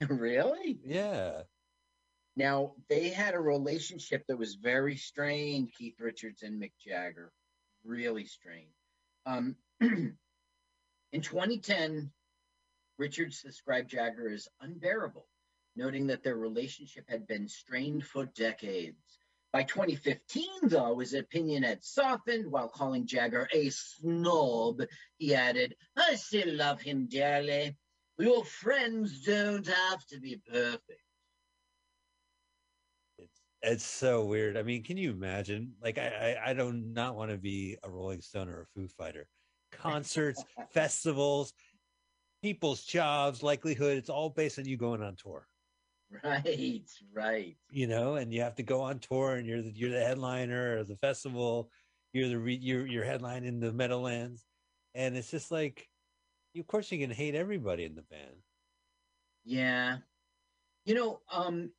really? Yeah. Now they had a relationship that was very strained. Keith Richards and Mick Jagger, really strained. Um, in 2010, Richards described Jagger as unbearable, noting that their relationship had been strained for decades. By 2015, though, his opinion had softened while calling Jagger a snob. He added, I still love him dearly. Your friends don't have to be perfect. It's it's so weird. I mean, can you imagine? Like, I I, I do not not want to be a Rolling Stone or a Foo Fighter. Concerts, festivals, people's jobs, likelihood. It's all based on you going on tour. Right, right. You know, and you have to go on tour, and you're the you're the headliner of the festival. You're the re, you're you're headlining the Meadowlands, and it's just like, of course, you can hate everybody in the band. Yeah, you know, um,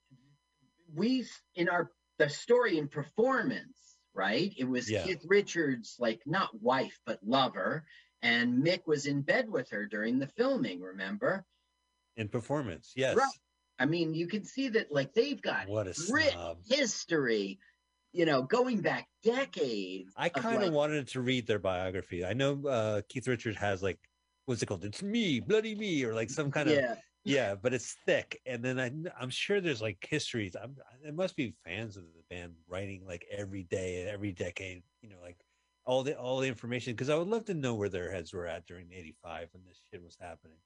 we in our the story and performance, right? It was Yeah. Keith Richards, like not wife but lover, and Mick was in bed with her during the filming. Remember? In performance, yes. Right. I mean, you can see that like they've got What a rich history, you know, going back decades. I kind of like, wanted to read their biography. I know uh, Keith Richards has like, what's it called? It's me, bloody me, or like some kind of yeah, yeah, but it's thick. And then I, I'm sure there's like histories. I'm, there must be fans of the band writing like every day, and every decade. You know, like all the all the information because I would love to know where their heads were at during '85 when this shit was happening.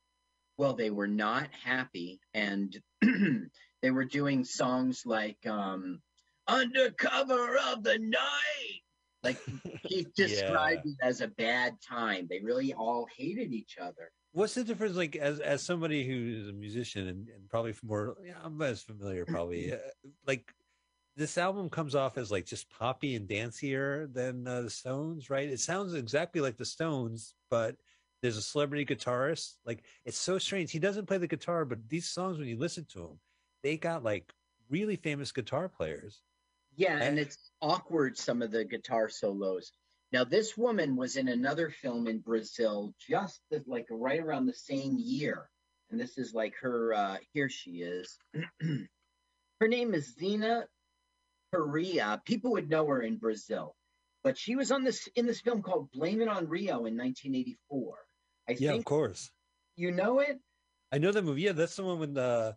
well, they were not happy, and they were doing songs like um, "Under Cover of the Night." Like he described it as a bad time. They really all hated each other. What's the difference? Like as as somebody who's a musician and, and probably more, yeah, I'm as familiar probably. uh, like this album comes off as like just poppy and dancier than uh, the Stones, right? It sounds exactly like the Stones, but there's a celebrity guitarist. Like it's so strange. He doesn't play the guitar, but these songs, when you listen to them, they got like really famous guitar players. Yeah, and it's awkward some of the guitar solos. Now, this woman was in another film in Brazil just the, like right around the same year. And this is like her, uh, here she is. her name is Zena Perea. People would know her in Brazil, but she was on this in this film called Blame It on Rio in 1984. I Yeah, of course. you know it. I know that movie. Yeah, that's the one with uh,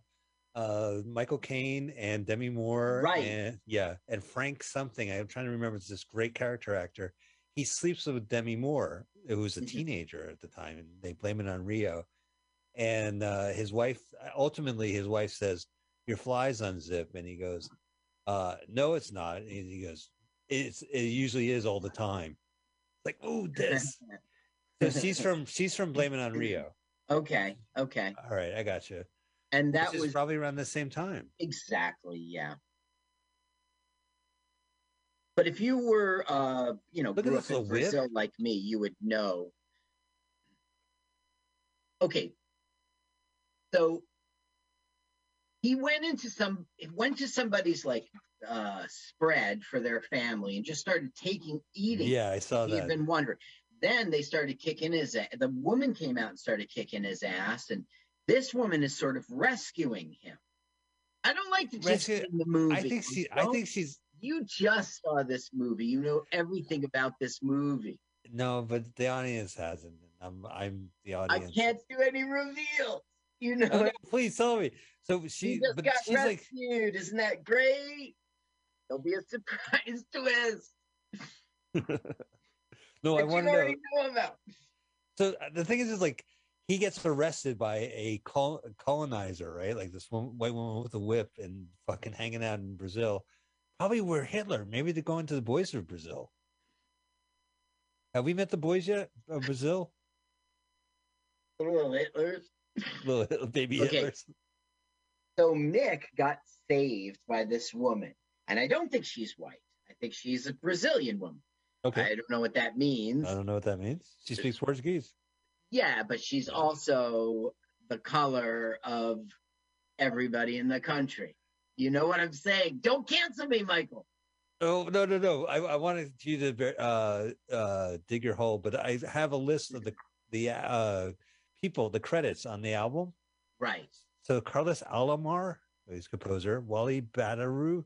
uh, Michael Caine and Demi Moore. Right. And, yeah, and Frank something. I'm trying to remember. It's this great character actor. He sleeps with Demi Moore, who was a Mhm. teenager at the time, and they blame it on Rio. And uh, his wife, ultimately, his wife says, "Your flies unzip," and he goes, uh, "No, it's not." And he goes, "It's it usually is all the time." Like, oh, this. So she's from she's from Blaming on Rio. okay, okay, All right, I got you. And that was probably around the same time. Exactly, yeah. But if you were, uh, you know, Look at grew up in little whip. Brazil like me, you would know. Okay, so he went into some, he went to somebody's like uh, spread for their family and just started taking eating. Yeah, I saw He'd that. been wondering. Then they started kicking his ass. The woman came out and started kicking his ass, and this woman is sort of rescuing him. I don't like to just Rescue- in the movie. I think she. I think she's you just saw this movie. You know everything about this movie. no, but the audience hasn't. I'm. I'm the audience. I can't do any reveals. You know, No, no, please tell me. So she she, just but got she's like, rescued. Isn't that great? There'll be a surprise twist. no, I want to know. know about. So uh, the thing is, is like he gets arrested by a colonizer, right? Like this one, white woman with a whip and fucking hanging out in Brazil. Probably where Hitler. Maybe they're going to the boys of Brazil. Have we met the boys yet of Brazil? Little Hitlers. Little, little baby Okay. Hitlers. So Mick got saved by this woman, and I don't think she's white. I think she's a Brazilian woman. Okay. I don't know what that means. I don't know what that means. She speaks Portuguese. Yeah, but she's also the color of everybody in the country. You know what I'm saying? Don't cancel me, Michael. Oh no no no! I, I wanted you to uh, uh, dig your hole, but I have a list of the the uh, people, the credits on the album. Right. So Carlos Alomar, he's composer. Wally Badarou,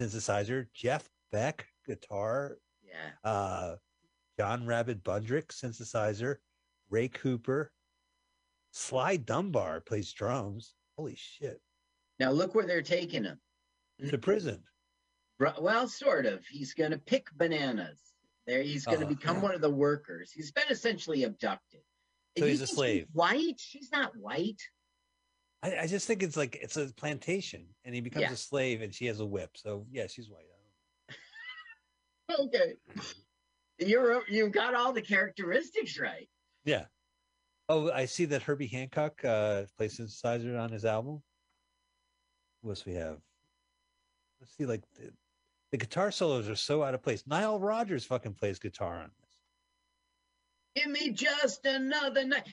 synthesizer. Jeff Beck, guitar. Yeah. Uh, John Rabbit Bundrick, synthesizer. Ray Cooper. Sly Dunbar plays drums. Holy shit. Now look where they're taking him. To prison. Well, sort of. He's going to pick bananas. There, he's going to Oh, uh-huh, become yeah. one of the workers. He's been essentially abducted. So he's a slave. White? She's not white. I, I just think it's like it's a plantation and he becomes Yeah. a slave and she has a whip. So yeah, she's white. Okay. You're you've got all the characteristics right. Yeah. Oh, I see that Herbie Hancock uh plays synthesizer on his album. What else we have? Let's see, like the, the guitar solos are so out of place. Nile Rodgers fucking plays guitar on this. Give me just another night.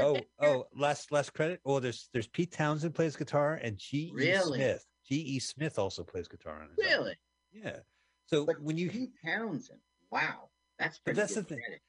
Oh, oh, last last credit. Oh, there's there's Pete Townshend plays guitar and G. E. Really? Smith. G. E. Smith also plays guitar on his album. Really? Yeah. So But when you Pete Townshend. Wow. That's But pretty that's the thing. credit.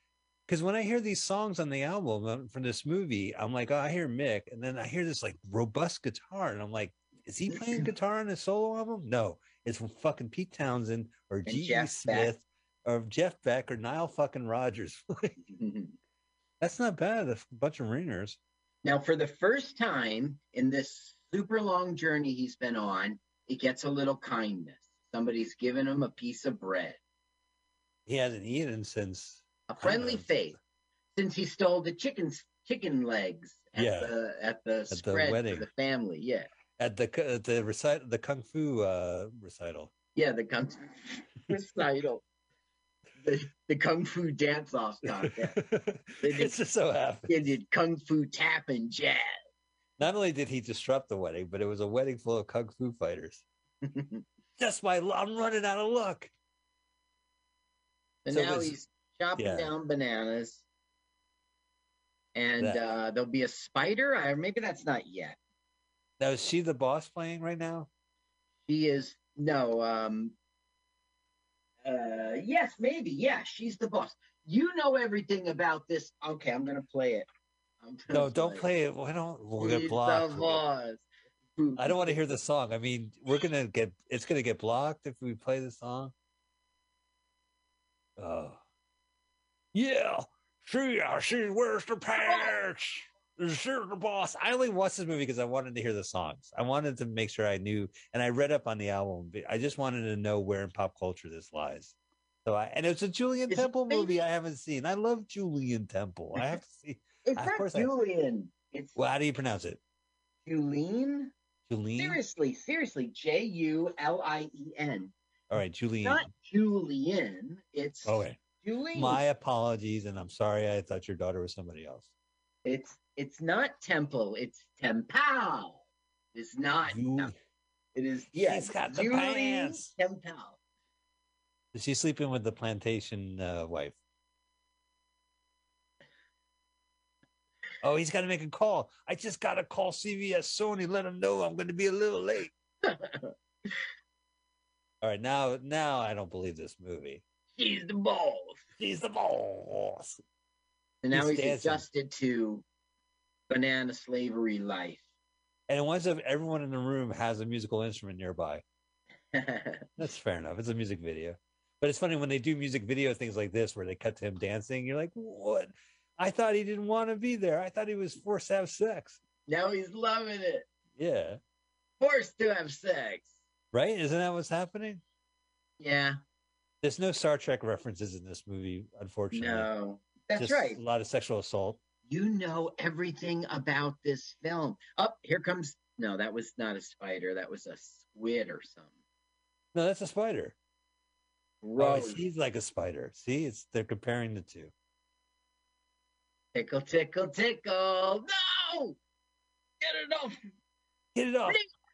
Because when I hear these songs on the album um, from this movie, I'm like, oh, I hear Mick, and then I hear this like robust guitar, and I'm like, is he playing guitar on his solo album? No, it's from fucking Pete Townshend or G. E. Jeff Beck. Smith or Jeff Beck or Nile fucking Rodgers. That's not bad. A bunch of ringers. Now, for the first time in this super long journey he's been on, he gets a little kindness. Somebody's given him a piece of bread, He hasn't eaten since. A friendly faith, since he stole the chickens, chicken legs at Yeah. the at the the spread wedding. for the family. Yeah, At the at the recite the kung fu uh, recital. yeah, the kung recital, the the kung fu dance off contest. They did- just so happy. They did kung fu tap and jazz. Not only did he disrupt the wedding, but it was a wedding full of kung fu fighters. That's my, I'm running out of luck. And So now was- he's chopping yeah. down bananas. And That- uh, there'll be a spider, or maybe that's not yet. Now is she the boss playing right now? She is no. Um, uh, yes, maybe. Yeah, she's the boss. You know everything about this. Okay, I'm gonna play it. Gonna No, don't play it. Why don't we'll get blocked? I don't want to hear the song. I mean, we're gonna get it's gonna get blocked if we play the song. Oh, yeah, she uh, she wears the pants. She's the boss. I only watched this movie because I wanted to hear the songs. I wanted to make sure I knew, and I read up on the album. I just wanted to know where in pop culture this lies. So I and it's a Julian Is Temple movie I haven't seen. I love Julien Temple. I have to see. It's Of not course I- Julian. It's Well, how do you pronounce it? Julian. Julian. Seriously, seriously. J U L I E N. All right, Julian. Not Julian. It's Oh Julian. My apologies, and I'm sorry. I thought your daughter was somebody else. It's it's not Temple. It's Tempal. It's not. You, It is. Yeah. She's got the Julie pants. Tempal. she's sleeping with the plantation uh, wife. Oh, he's got to make a call. I just got to call CVS Sony. Let them know I'm going to be a little late. All right, now, now I don't believe this movie. She's the boss. He's the boss. And now He's he's, adjusted to banana slavery life. And it winds up everyone in the room has a musical instrument nearby. That's fair enough. It's a music video. But it's funny when they do music video things like this where they cut to him dancing, you're like, what? I thought he didn't want to be there. I thought he was forced to have sex. now he's loving it. Yeah. Forced to have sex. Right? Isn't that what's happening? Yeah. There's no Star Trek references in this movie, unfortunately. No. That's Just right. A lot of sexual assault. You know everything about this film. Up here comes. No, that was not a spider. That was a squid or something. No, that's a spider. Oh, he's like a spider. See, it's they're comparing the two. Tickle, tickle, tickle. No! Get it off. Get it off.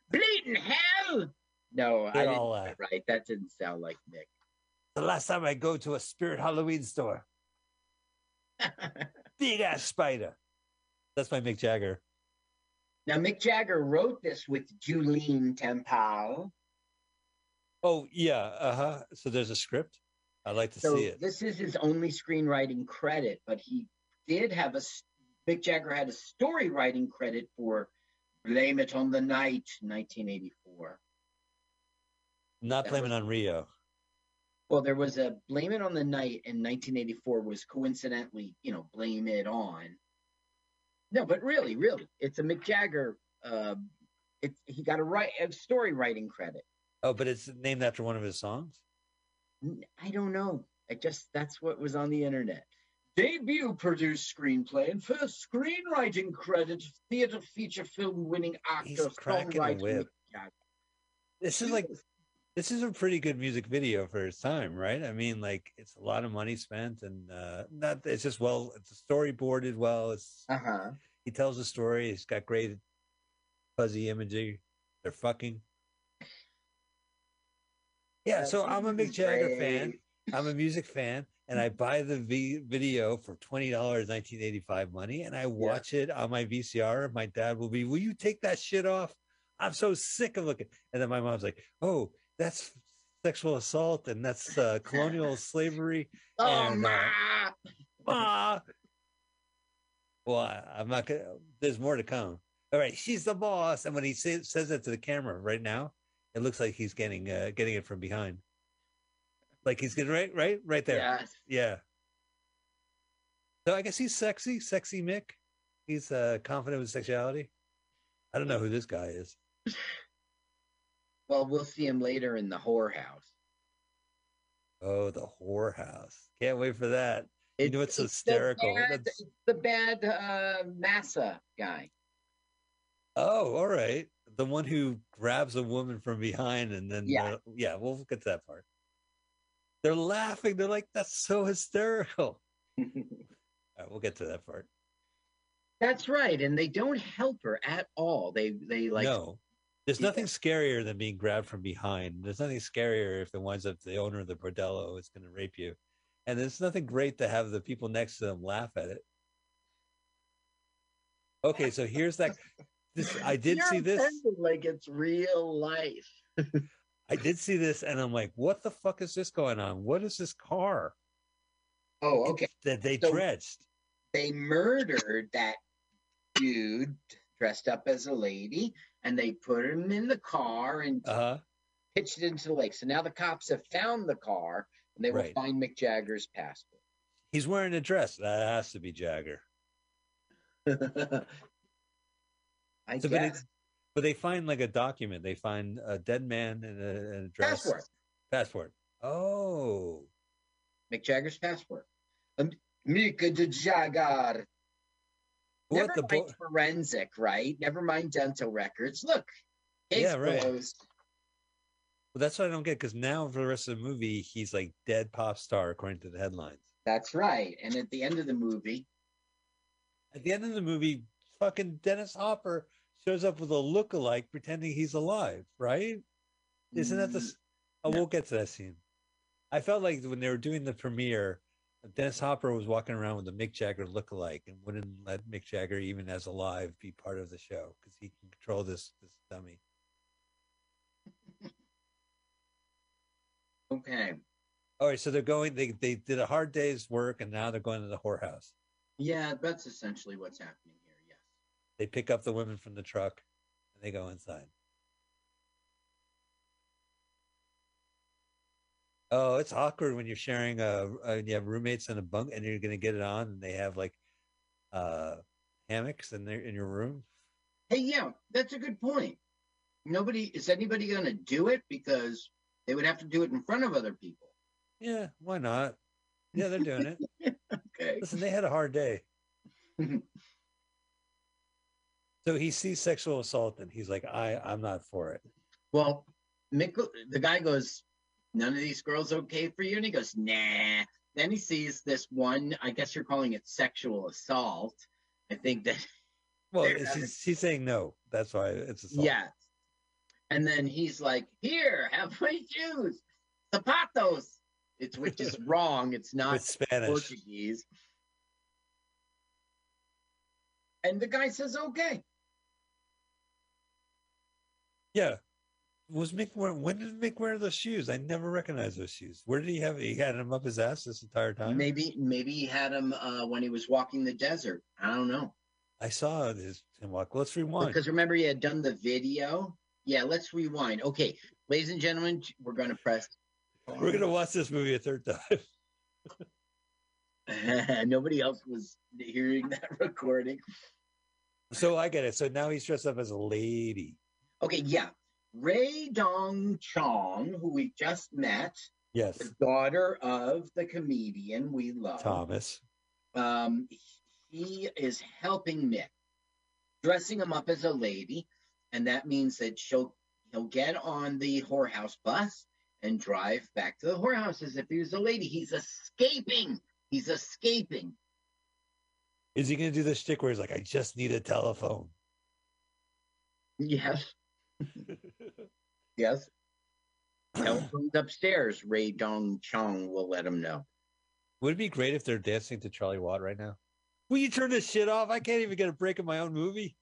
Bleeding hell. No, I didn't get uh, it right. That didn't sound like Nick. The last time I go to a spirit Halloween store, big ass spider. That's my Mick Jagger. now, Mick Jagger wrote this with Julene Tempel. Oh yeah, uh huh. So there's a script. I'd like to So see it. this is his only screenwriting credit, but he did have a Mick Jagger had a story writing credit for Blame It on the Night, 1984. Not That blaming was- on Rio. Well, there was a Blame It on the Night in 1984 was coincidentally, you know, Blame It On. No, but really, really, it's a Mick Jagger. Uh, it, he got a, write, a story writing credit. Oh, but it's named after one of his songs. I don't know. I just that's what was on the internet. Debut produced screenplay and first screenwriting credit, theater feature film winning actor, He's cracking songwriter. whip. Mick Jagger. This is like this is a pretty good music video for its time, right? I mean, like it's a lot of money spent, and uh not it's just well, it's storyboarded well. It's Uh huh. he tells a story. He's got great fuzzy imagery. They're fucking. Yeah, so I'm a Mick Jagger fan. I'm a music fan, and I buy the v- video for twenty dollars, nineteen eighty five money, and I watch it on my VCR. My dad will be, "Will you take that shit off? I'm so sick of looking." And then my mom's like, "Oh, that's sexual assault, and that's uh, colonial slavery." Oh, And, uh, ma! Ah! Well, I, I'm not gonna. There's more to come. All right, she's the boss, and when he say, says that to the camera right now, it looks like he's getting uh, getting it from behind. Like he's getting right, right, right there. Yes. Yeah. So I guess he's sexy, sexy Mick. He's uh, confident with sexuality. I don't know who this guy is. Well, we'll see him later in the whorehouse. Oh, the whorehouse. Can't wait for that. You know, it's the hysterical. bad- the bad uh, Massa guy. Oh, all right. The one who grabs a woman from behind and then Yeah. uh, yeah, we'll get to that part. They're laughing. They're like, that's so hysterical. All right, we'll get to that part. That's right, and they don't help her at all. They they like no, there's nothing scarier than being grabbed from behind. There's nothing scarier if it winds up the owner of the bordello is going to rape you, and there's nothing great to have the people next to them laugh at it. Okay, so here's that. This I did You're see this. like it's real life. I did see this, and I'm like, what the fuck is this going on? What is this car Oh, okay. that they So- dredged? They murdered that dude dressed up as a lady, and they put him in the car and Uh huh. pitched it into the lake. So now the cops have found the car, and they will Right. find Mick Jagger's passport. He's wearing a dress. That has to be Jagger. I So, but, guess it, but they find like a document. They find a dead man in a, a dress. passport. Passport. Oh, Mick Jagger's passport. Um, Mick de Jagger. What Never the mind bo- forensic, right? Never mind dental records. Look, case Yeah, right. closed. Well, that's what I don't get because now for the rest of the movie, he's like dead pop star according to the headlines. That's right. And at the end of the movie, At the end of the movie, fucking Dennis Hopper shows up with a look-alike pretending he's alive, right? Isn't that the? Mm, s- Oh, no. we'll get to that scene. I felt like when they were doing the premiere, Dennis Hopper was walking around with a Mick Jagger look-alike and wouldn't let Mick Jagger, even as alive, be part of the show because he can control this this dummy. okay. All right, so they're going. They they did a hard day's work, and now they're going to the whorehouse. Yeah, that's essentially what's happening here. Yes. They pick up the women from the truck, and they go inside. Oh, it's awkward when you're sharing a, uh you have roommates in a bunk and you're gonna get it on, and they have like uh hammocks in their in your room. Hey, yeah, that's a good point. Nobody is anybody going to do it because they would have to do it in front of other people. Yeah, why not? Yeah, they're doing it. Okay. Listen, they had a hard day. so he sees sexual assault and he's like, I I'm not for it. Well, Mick, the guy goes, "None of these girls okay for you," and he goes, "Nah." Then he sees this one. I guess you're calling it sexual assault. I think that Well, They're having- he's, he's saying no. That's why it's assault. yes. And then he's like, "Here, have my shoes, zapatos." It's which is wrong. It's not It's Spanish. Portuguese. And the guy says, "Okay." Yeah. Was Mick wear, when did Mick wear those shoes? I never recognized those shoes. Where did he have? He had them up his ass this entire time. Maybe maybe he had them uh, when he was walking the desert. I don't know. I saw his him walk. Let's rewind. Because remember, he had done the video. Yeah, let's rewind. Okay, ladies and gentlemen, we're going to press. We're going to watch this movie a third time. Nobody else was hearing that recording. So I get it. So now he's dressed up as a lady. Okay, yeah. Rae Dawn Chong, who we just met, Yes. the daughter of the comedian we love. Thomas. Um, he is helping Mick, dressing him up as a lady, and that means that she'll he'll get on the whorehouse bus and drive back to the whorehouse as if he was a lady. He's escaping. He's escaping. Is he going to do the shtick where he's like, I just need a telephone? Yes. Yes. Telephone's upstairs. Rae Dawn Chong will let him know. Would it be great if they're dancing to Charlie Watt right now? Will you turn this shit off? I can't even get a break in my own movie.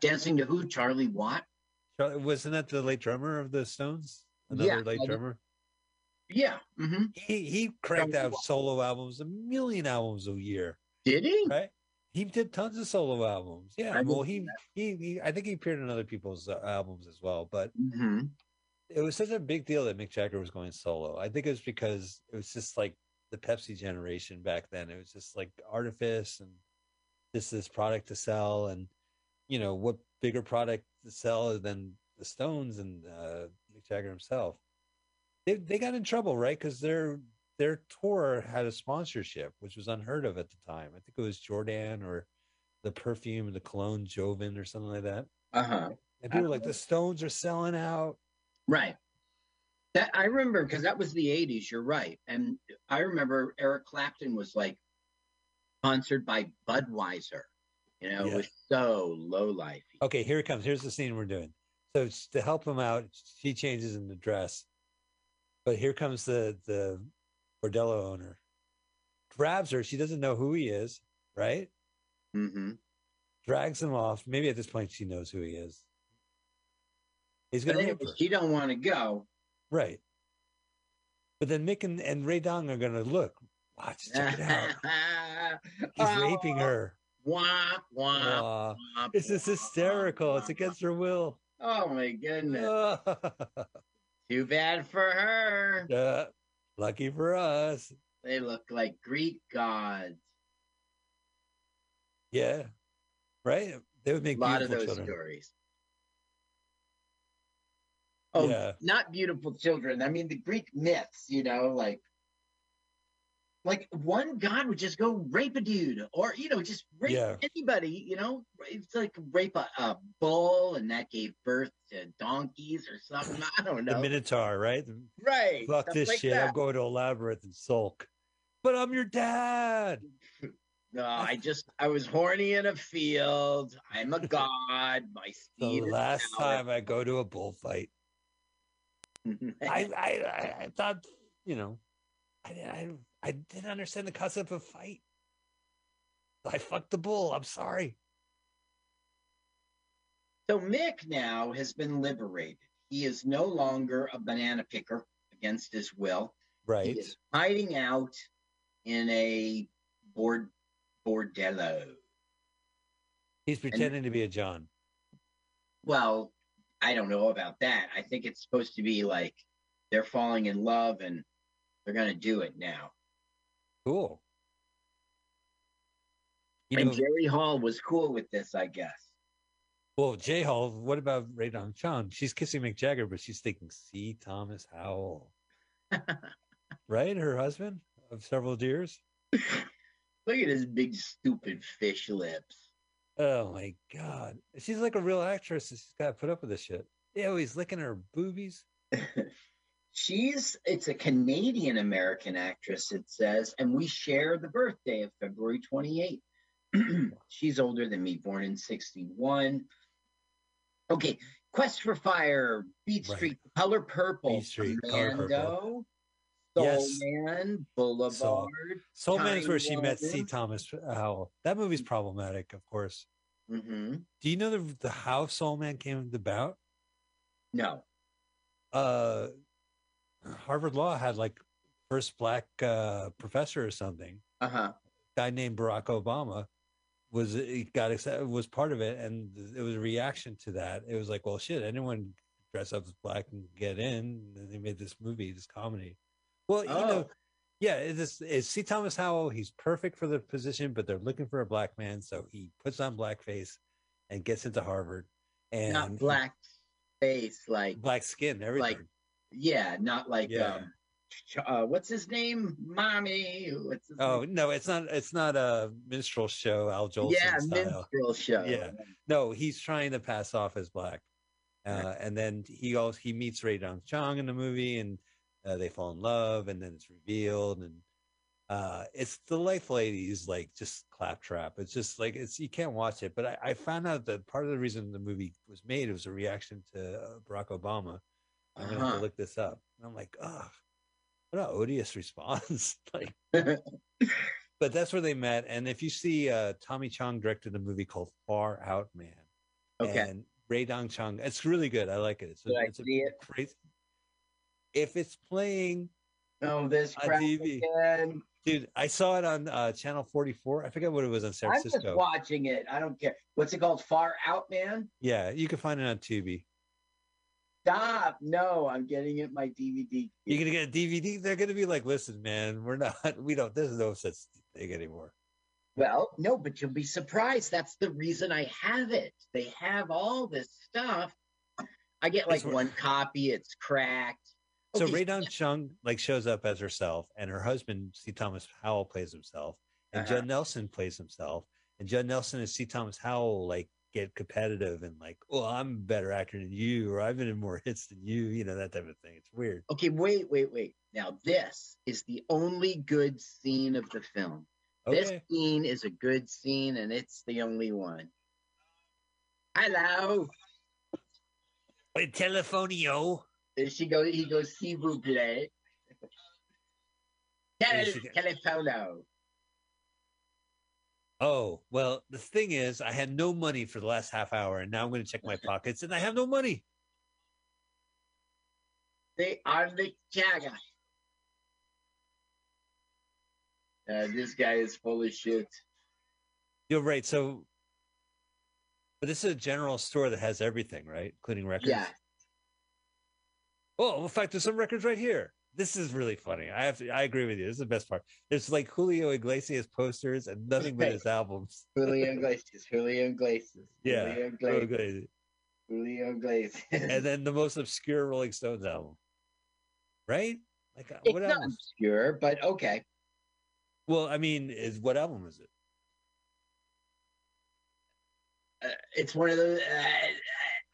Dancing to who? Charlie Watt? Charlie, wasn't that the late drummer of the Stones? Another Yeah, late I- drummer. Yeah. hmm He he cranked Charlie out Watt. solo albums, a million albums a year, Did he? right? He did tons of solo albums. Yeah, I well, he, he he I think he appeared on other people's uh, albums as well. But hmm it was such a big deal that Mick Jagger was going solo. I think it was because it was just like the Pepsi generation back then. It was just like artifice and just this product to sell, and you know what bigger product to sell than the Stones and uh, Mick Jagger himself. They they got in trouble, right? Because their their tour had a sponsorship, which was unheard of at the time. I think it was Jordan or the perfume, the cologne Jovan or something like that. Uh huh. And people were like, the Stones are selling out. Right. That I remember because that was the '80s. You're right, and I remember Eric Clapton was like sponsored by Budweiser. You know, it was so low life. Okay, here it comes. Here's the scene we're doing. So to help him out, she changes in the dress. But here comes the the bordello owner. Grabs her. She doesn't know who he is, right? Mm-hmm. Drags him off. Maybe at this point she knows who he is. He's rape her. she don't want to go. Right. But then Mick and, and Rae Dawn are gonna look. Watch, check it out. He's raping her. Wah, wah, Aw, wah, it's just hysterical. It's against her will. Oh my goodness! Too bad for her. Yeah, lucky for us. They look like Greek gods. Yeah, right. They would A make lot of beautiful those children. stories. Oh, Yeah. not beautiful children. I mean, the Greek myths, you know, like, like one god would just go rape a dude, or you know, just rape Yeah. anybody. You know, it's like rape a, a bull, and that gave birth to donkeys or something. I don't know The. Minotaur, right? right? Fuck stuff this like shit. that. I'm going to a labyrinth and sulk. But I'm your dad. No, I just I was horny in a field. I'm a god. My The last time I go to a bullfight, I, I, I, I thought, you know, I, I, I didn't understand the concept of fight. I fucked the bull. I'm sorry. So Mick now has been liberated. He is no longer a banana picker against his will. He Right. is hiding out in a board bordello. He's pretending to be a John. Well, I don't know about that. I think it's supposed to be like they're falling in love and they're gonna do it now. Cool. You and know, Jerry Hall was cool with this, I guess. well, J Hall, what about Rae Dawn Chong? She's kissing Mick Jagger, but she's thinking, C. Thomas Howell. right? Her husband of several years. Look at his big stupid fish lips. Oh my God. She's like a real actress. She's got to put up with this shit. Yeah, he's licking her boobies. She's it's a Canadian American actress, it says, and we share the birthday of February 28th. She's older than me, born in 61. Okay, Quest for Fire, Beat Right. Street, Color Purple, Beat Street, Color Purple. Soul Yes. Man, Boulevard. Soul Man is where she met C. Thomas Howell. That movie's problematic, of course. hmm Do you know the, the how Soul Man came about? No. Uh, Harvard Law had like first black uh, professor or something. Uh huh. Guy named Barack Obama was he got accepted, was part of it, and it was a reaction to that. It was like, well, shit, anyone dress up as black and get in. And they made this movie, this comedy. Well, you know, Oh. yeah, it's, it's C. Thomas Howell. He's perfect for the position, but they're looking for a black man, so he puts on blackface and gets into Harvard. And Not black face, like black skin, everything. Yeah, not like Yeah. um, uh, what's his name, mommy? What's his oh name? no, it's not. It's not a minstrel show, Al Jolson yeah, style. minstrel show. Yeah. No, he's trying to pass off as black. Uh, and then he also he meets Rae Dawn Chong in the movie, and uh, they fall in love, and then it's revealed, and uh, it's delightful. Eighties like just claptrap. It's just like it's you can't watch it. But I, I found out that part of the reason the movie was made was a reaction to uh, Barack Obama. I'm gonna have Uh-huh. to look this up. And I'm like, oh, what an odious response. like, but that's where they met. And if you see, uh, Tommy Chong directed a movie called Far Out Man. Okay. And Rae Dawn Chong. It's really good. I like it. It's, a, it's it? great. If it's playing, Oh, this On crap TV. again. dude, I saw it on uh, Channel 44. I forget what it was on San I'm just Francisco. watching it. I don't care. What's it called? Far Out Man? Yeah, you can find it on Tubi. Stop. No, I'm getting it my DVD. You're gonna get a DVD. They're gonna be like, "Listen, man, we're not. We don't. There's no such thing anymore." Well, no, but you'll be surprised. That's the reason I have it. They have all this stuff. I get like one copy. It's cracked. So Okay, Rae Dawn Chong like shows up as herself, and her husband C. Thomas Howell plays himself, and Uh-huh. Judd Nelson plays himself, and Judd Nelson and C. Thomas Howell like get competitive and like, "Oh, I'm a better actor than you," or "I've been in more hits than you," you know that type of thing. It's weird. Okay, wait, wait, wait. Now this is the only good scene of the film. This scene is a good scene, and it's the only one. Hello. Wait, telefonio. There she goes. He goes, "Si vous plaît." There Tel- she go. Telefono. Oh well, the thing is, I had no money for the last half hour, and now I'm going to check my pockets, and I have no money. They are the Jagger. Uh, this guy is full of shit. You're right. So, but this is a general store that has everything, right, including records. Yeah. Oh, in fact, there's some records right here. This is really funny. I have to. I agree with you. This is the best part. There's like Julio Iglesias posters and nothing but his albums. Julio Iglesias. Julio Iglesias. Yeah. Julio Iglesias. Julio Iglesias. And then the most obscure Rolling Stones album, right? Like uh, it's what not album? obscure, but okay. Well, I mean, is what album is it? Uh, it's one of those. Uh,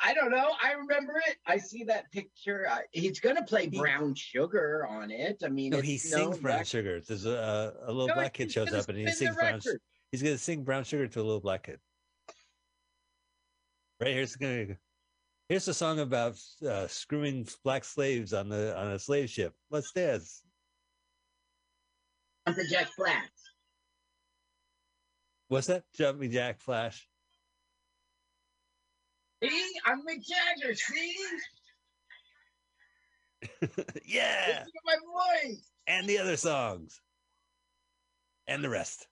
I don't know. I remember it. I see that picture. He's going to play Brown Sugar on it. I mean, No, he sings Brown record. Sugar. There's a, a little No, black kid shows up and he sings Brown. He's gonna sing Brown Sugar to a little black kid. Right here's gonna. Here's a song about uh, screwing black slaves on the on a slave ship. Let's dance. Uncle Jack Flat. What's that? Jumping Jack Flash. See, I'm Mick Jagger. See, yeah, listen to my voice. and the other songs, and the rest.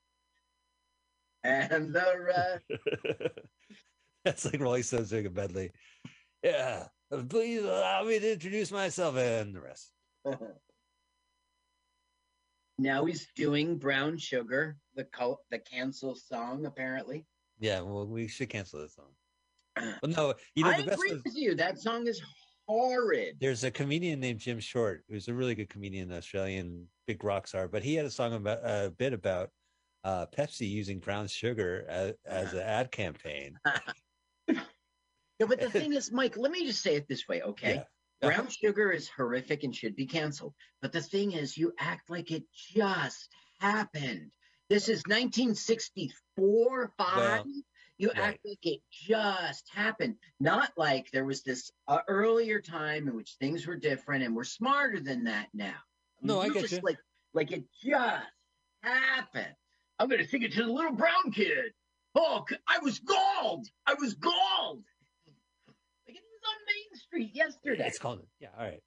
And the rest. That's like Rolling Stones doing a medley. Yeah, please allow me to introduce myself and the rest. now he's doing Brown Sugar, the the cancel song, apparently. Yeah, well, we should cancel this song. Well, no, you know I best. agree was- with you. That song is horrid. there's a comedian named Jim Short who's a really good comedian, Australian big rock star. But he had a song about a bit about uh, Pepsi using brown sugar as, as an ad campaign. No, but the thing is, Mike, let me just say it this way, okay? Yeah. Brown sugar is horrific and should be canceled. But the thing is, you act like it just happened. This is 1964, five. Well, you right. act like it just happened, not like there was this uh, earlier time in which things were different and we're smarter than that now. No, I get just you. Like, like it just happened. I'm going to sing it to the little brown kid. Oh, I was galled. I was galled. Like it was on Main Street yesterday. It's called it. yeah. All right.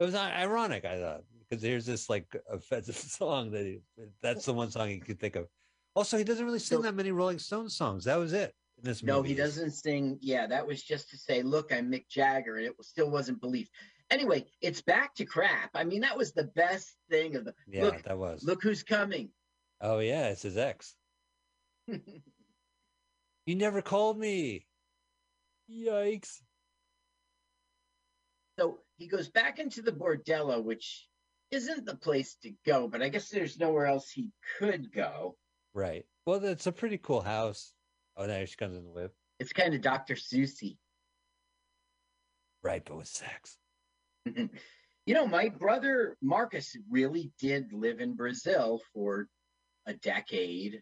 It was ironic, I thought, because there's this like offensive song that he, that's the one song he could think of. Also, he doesn't really sing So- that many Rolling Stones songs. That was it in this movie. No, he doesn't sing. Yeah, that was just to say, look, I'm Mick Jagger, and it still wasn't belief. Anyway, it's back to crap. I mean, that was the best thing of the. Yeah, look, that was. look who's coming. Oh yeah, it's his ex. You never called me. Yikes. so he goes back into the bordello, which isn't the place to go, but I guess there's nowhere else he could go. Right. Well, that's a pretty cool house. Oh, now she comes in the whip. It's kind of Dr. Susie. Right, but with sex. You know, my brother Marcus really did live in Brazil for a decade.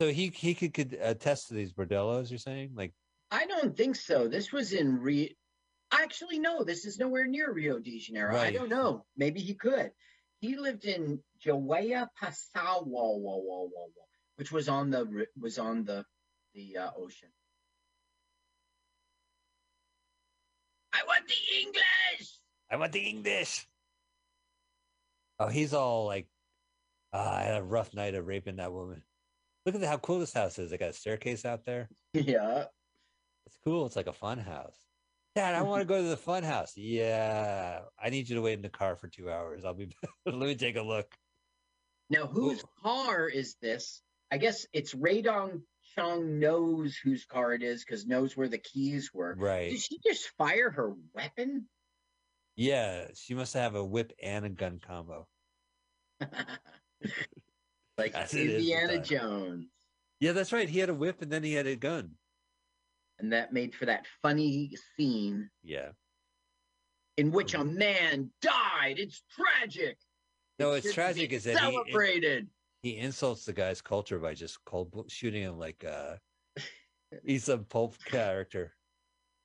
So he he could, could attest to these bordellos. You're saying, like, I don't think so. This was in Rio. Actually, no, this is nowhere near Rio de Janeiro. I don't know. Maybe he could. He lived in João Pessoa, which was on the was on the the uh, ocean. I want the English. I want the English. Oh, he's all like, ah, I had a rough night of raping that woman. Look at how cool this house is. They got a staircase out there. Yeah. It's cool. It's like a fun house. Dad, I want to go to the fun house. Yeah, I need you to wait in the car for two hours. I'll be. Let me take a look. Now, whose Ooh. car is this? I guess it's Radong Chung knows whose car it is because knows where the keys were. Right. Did she just fire her weapon? Yeah, she must have a whip and a gun combo. like As it is Indiana. Jones. Yeah, that's right. He had a whip and then he had a gun. And that made for that funny scene Yeah. in which a man died. It's tragic. No, It it's tragic is that he, celebrated. he insults the guy's culture by just cold shooting him like uh he's a pulp character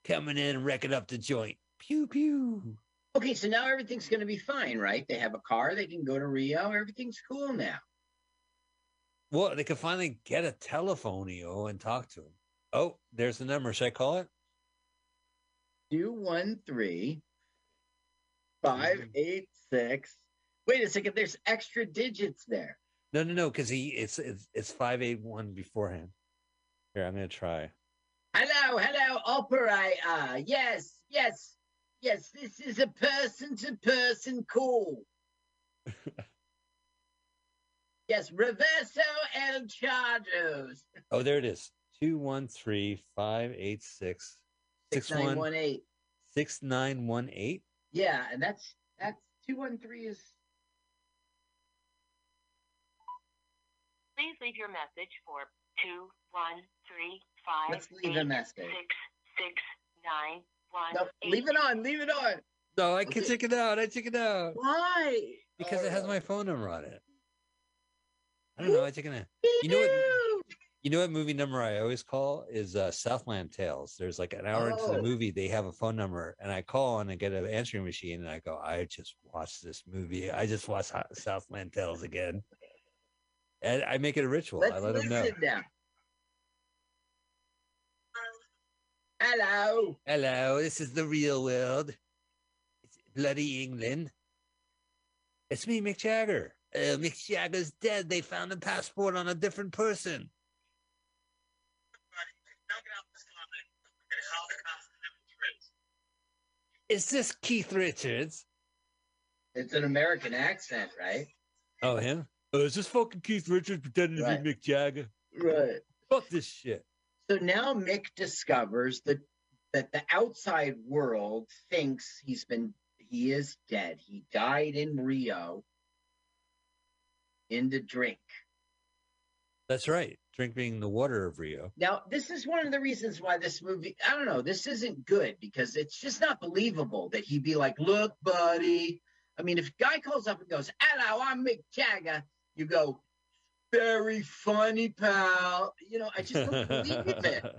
coming in and wrecking up the joint. Pew pew. Okay, so now everything's going to be fine, right? They have a car. They can go to Rio. Everything's cool now. Well, they can finally get a telephonio and talk to him. Oh, there's the number. Should I call it? Two one three five eight six. Wait a second. There's extra digits there. No, no, no, because he it's it's it's five eight one beforehand. Here, I'm gonna try. Hello, hello, operator. Yes, yes, yes. This is a person-to-person call. yes, Reverso El Chargos. Oh, there it is. Two one three five eight six six Six nine one one eight. six nine one eight. Yeah, and that's that's two one three is Please leave your message for two one three five Let's leave a message. six six nine one no. Leave it on. Leave it on. No, I can Okay. take it out. I take it out Why? because it has Oh. my phone number on it. I don't know. I take it out. You know what? You know what movie number I always call is uh, Southland Tales. There's like an hour into the Oh. movie, they have a phone number, and I call and I get an answering machine, and I go, I just watched this movie. I just watched Southland Tales again, and I make it a ritual. Let's I let them know. now. Hello. Hello, this is the real world. It's bloody England. It's me, Mick Jagger. Uh, Mick Jagger's dead. They found a passport on a different person. Is this Keith Richards? It's an American accent, right? Oh, him? Oh, is this fucking Keith Richards pretending Right. to be Mick Jagger? Right. Fuck this shit. So now Mick discovers that that the outside world thinks he's been he is dead. He died in Rio in the drink. That's right. Drinking the water of Rio. Now, this is one of the reasons why this movie, I don't know, this isn't good because it's just not believable that he'd be like, look, buddy. I mean, if a guy calls up and goes, hello, I'm Mick Jagger, you go, very funny, pal. You know, I just don't believe it.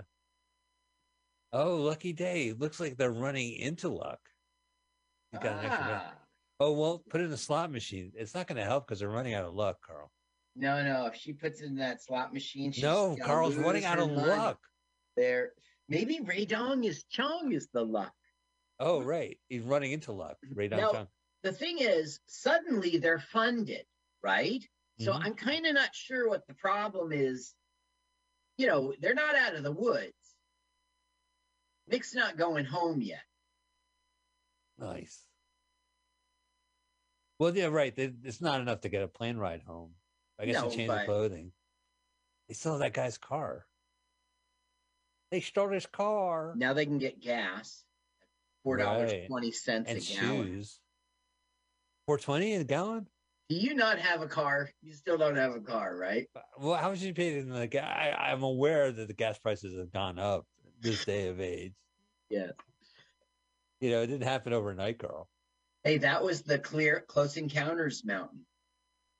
oh, lucky day. Looks like they're running into luck. You got an extra. Ah. Oh well, put it in a slot machine. It's not going to help because they're running out of luck, Carl. No, no. If she puts it in that slot machine, she's no, Carl's running out of mind. luck. There, Maybe Rae Dawn is Chong is the luck. Oh, right. He's running into luck. Rae Dawn No. Chong. The thing is, suddenly they're funded, right? So Mhm. I'm kind of not sure what the problem is. You know, they're not out of the woods. Nick's not going home yet. Nice. Well, yeah, right. It's not enough to get a plane ride home. I guess No, they changed the clothing. They stole that guy's car. They stole his car Now they can get gas four dollars Right. twenty cents and a gallon. shoes. Four twenty a gallon. Do you not have a car? You still don't have a car, right? Uh, well, how much you paid in the gas? I, I'm aware that the gas prices have gone up this day of age. Yeah. You know, it didn't happen overnight, Carl. Hey, that was the clear Close Encounters mountain.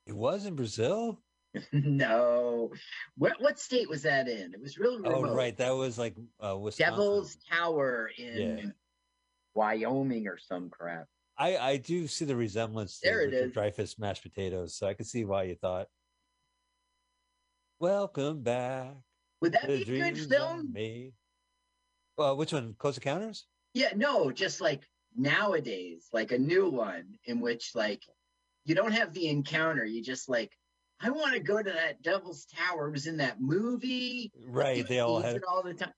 It was in Brazil. no, what what state was that in? It was really Oh, right. That was like uh, Wisconsin. Devil's Tower in Yeah. Wyoming or some crap. I, I do see the resemblance to There it Richard is. Mashed potatoes, so I can see why you thought. Welcome back. Would that to be a good film? Made." Well, which one? Close Encounters? Yeah, no, just like nowadays, like a new one in which like you don't have the encounter. You just like, I want to go to that Devil's Tower. It was in that movie. Right. They all had. it all the time.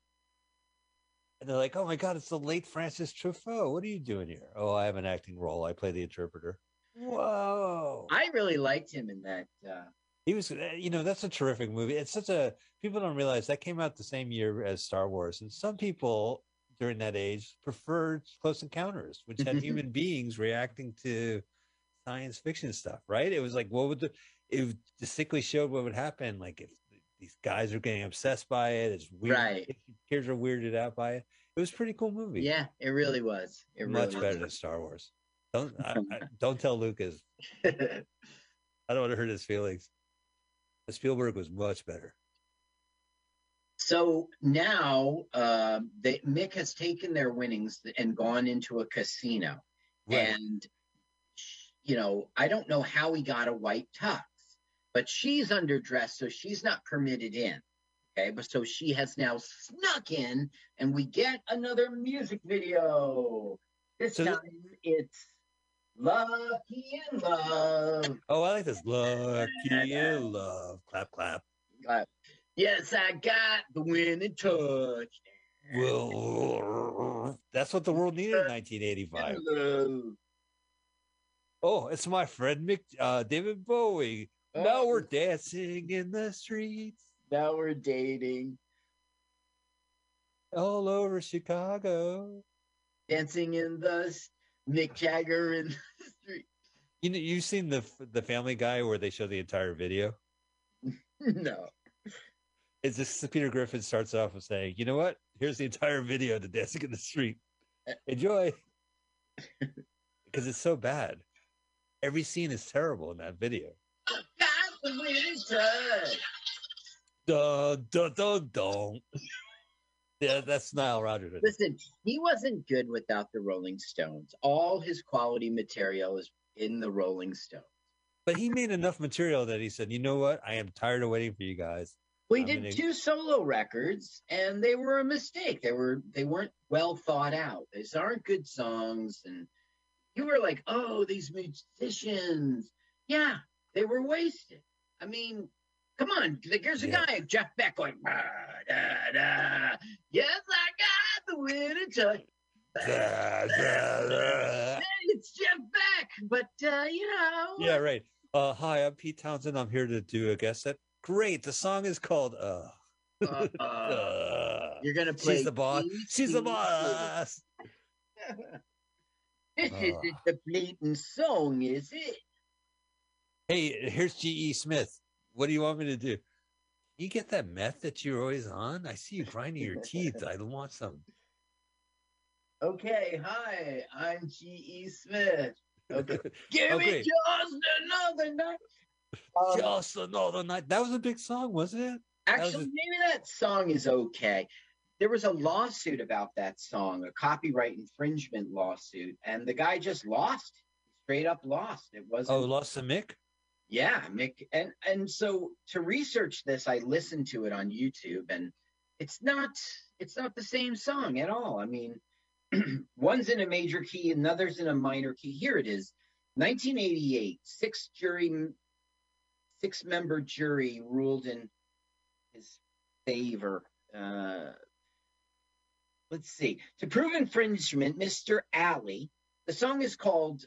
And they're like, "Oh my God, it's the late Francis Truffaut. What are you doing here?" Oh, I have an acting role. I play the interpreter. Whoa! I really liked him in that. Uh, He was, uh, you know, that's a terrific movie. It's such a people don't realize that came out the same year as Star Wars, and some people during that age preferred Close Encounters, which had human beings reacting to science fiction stuff. Right? It was like, what would the? It distinctly showed what would happen. Like if these guys are getting obsessed by it, it's weird. Right. Kids are weirded out by it. It was a pretty cool movie. yeah, it really was. It much really better than Star Wars. Don't I, I, don't tell Lucas. I don't want to hurt his feelings. But Spielberg was much better. So now uh, they, Mick has taken their winnings and gone into a casino. And, you know, I don't know how he got a white tux, but she's underdressed, so she's not permitted in. Okay. But so she has now snuck in, and we get another music video. This So th- time it's Lucky in Love. Oh, I like this. Lucky in love. Clap, clap. Uh, yes, I got the winning touch. Well, that's what the world needed in 1985. Hello. Oh, it's my friend Mick, uh, David Bowie. Now Oh. we're dancing in the streets Now we're dating, all over Chicago. dancing in the Mick Jagger in the street. You know, you've seen the the Family Guy where they show the entire video. No. It's just Peter Griffin starts off with saying, "You know what? Here's the entire video to Dancing in the Street. Enjoy." Because it's so bad. Every scene is terrible in that video. The winning touch. Dun dun dun dun. Yeah, that's Nile Rodgers. Listen, he wasn't good without the Rolling Stones. All his quality material is in the Rolling Stones. But he made enough material that he said, "You know what? I am tired of waiting for you guys." We I'm did gonna- two solo records, and they were a mistake. They were they weren't well thought out. These aren't good songs, and you were like, "Oh, these musicians, yeah, they were wasted." I mean, come on, like, there's a Yeah. guy, Jeff Beck, going, da, da. "Yes, I got the winning touch." Da, da, da. Hey, it's Jeff Beck, but uh, you know, Yeah, right. Uh, hi, I'm Pete Townshend. I'm here to do a guest set. Great. The song is called uh, uh, uh, uh, you're gonna play. She's the boss. She's the boss. this Uh. isn't the blatant song, is it? Hey, here's G.E. Smith. What do you want me to do? You get that meth that you're always on? I see you grinding your teeth. I don't want some. Okay, hi, I'm G.E. Smith. Okay. Give Okay. me just another night. Um, Just another night. That was a big song, wasn't it? actually, a- maybe that song is okay. There was a lawsuit about that song, a copyright infringement lawsuit, and the guy just lost. Straight up lost. It wasn't. Oh, Lost to Mick? Yeah, Mick, and and so to research this, I listened to it on YouTube, and it's not it's not the same song at all. I mean, one's in a major key, another's in a minor key. Here it is, 1988. Six jury, six member jury ruled in his favor. Uh, let's see. To prove infringement, Mr. Alley. The song is called.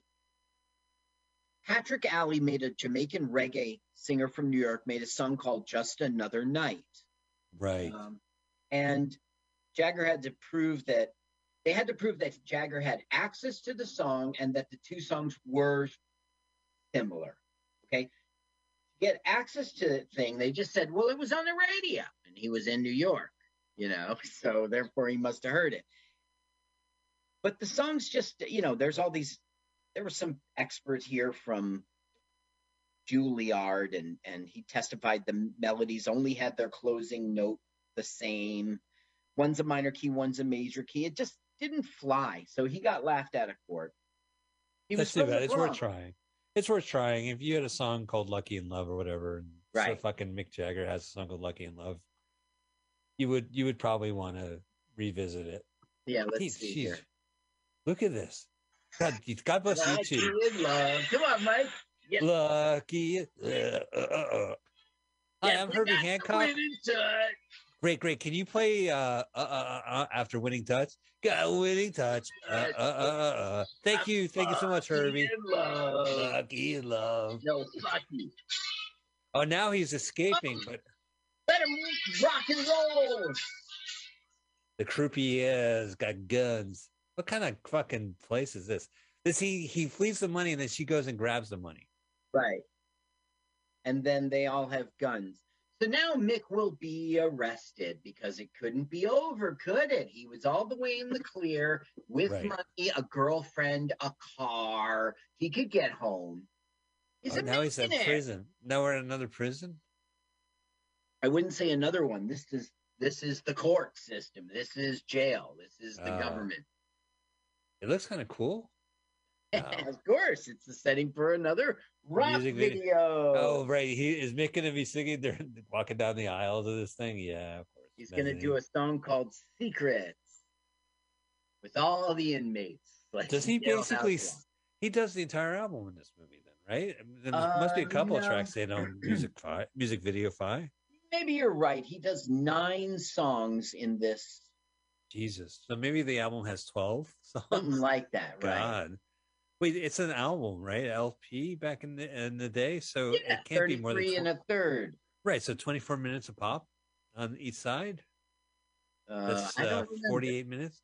Patrick Alley made a Jamaican reggae singer from New York made a song called "Just Another Night." Right. Um, and Jagger had to prove that they had to prove that Jagger had access to the song and that the two songs were similar. Okay. To get access to the thing, they just said, well, it was on the radio and he was in New York, you know, so therefore he must have heard it. But the songs just, you know, there's all these, there were some experts here from Juilliard and and he testified the melodies only had their closing note the same. One's a minor key, one's a major key. It just didn't fly. So he got laughed out of court. He That's was too bad. It's wrong. worth trying. It's worth trying. If you had a song called "Lucky in Love" or whatever, and so Right. fucking Mick Jagger has a song called "Lucky in Love," you would you would probably want to revisit it. Yeah, let's He- see jeez. here. Look at this. God, God bless you too. Come on, Mike. Lucky. Uh, uh, uh. Hi, Yeah, I'm Herbie Hancock. Great, great. Can you play uh, uh, uh, uh, uh, after winning touch? Got a winning touch. Uh, uh, uh, uh, uh. Thank you, thank you so much, Herbie. love. Lucky in love. No, lucky. Oh, now he's escaping, but Let him rock and roll. the croupier's got guns. What kind of fucking place is this? This he he flees the money and then she goes and grabs the money. Right. And then they all have guns. So now Mick will be arrested because it couldn't be over, could it? He was all the way in the clear with Right. money, a girlfriend, a car. He could get home. He's Oh, now he's in prison. Now we're in another prison. I wouldn't say another one. This is this is the court system. This is jail. This is the Ah. government. It looks kind of cool. Wow. of course, it's the setting for another rock video. video. Oh, right. He is Mick gonna be singing there, walking down the aisles of this thing. Yeah, of course. He's going to do a song called Secrets with all the inmates. Like Does he basically? He does the entire album in this movie, then, right? There must be a Uh, couple of no. tracks they know music five, music video five. Maybe you're right. He does nine songs in this, Jesus. So maybe the album has twelve something like that, right? God. Wait, it's an album, right? LP back in the in the day, so Yeah, it can't be more than 33 tw- and a third. right. So twenty four minutes a pop on each side. Uh, That's uh, remember. forty eight minutes.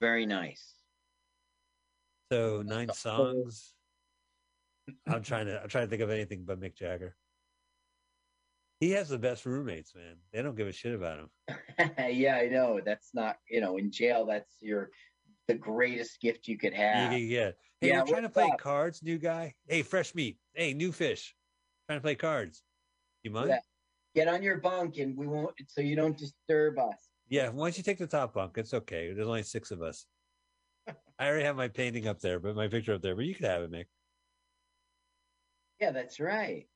Very nice. So nine songs. I'm trying to I'm trying to think of anything but Mick Jagger. He has the best roommates, man. They don't give a shit about him. yeah, I know. That's not, you know, in jail, that's your the greatest gift you could have. can get. Hey, Yeah, we're trying to play up? cards, new guy. Hey, fresh meat. Hey, new fish. Trying to play cards. You mind? Yeah. Get on your bunk and we won't, so you don't disturb us. Yeah, don't you take the top bunk? It's okay. There's only six of us. I already have my painting up there, but my picture up there. But you could have it, Mick. Yeah, that's right.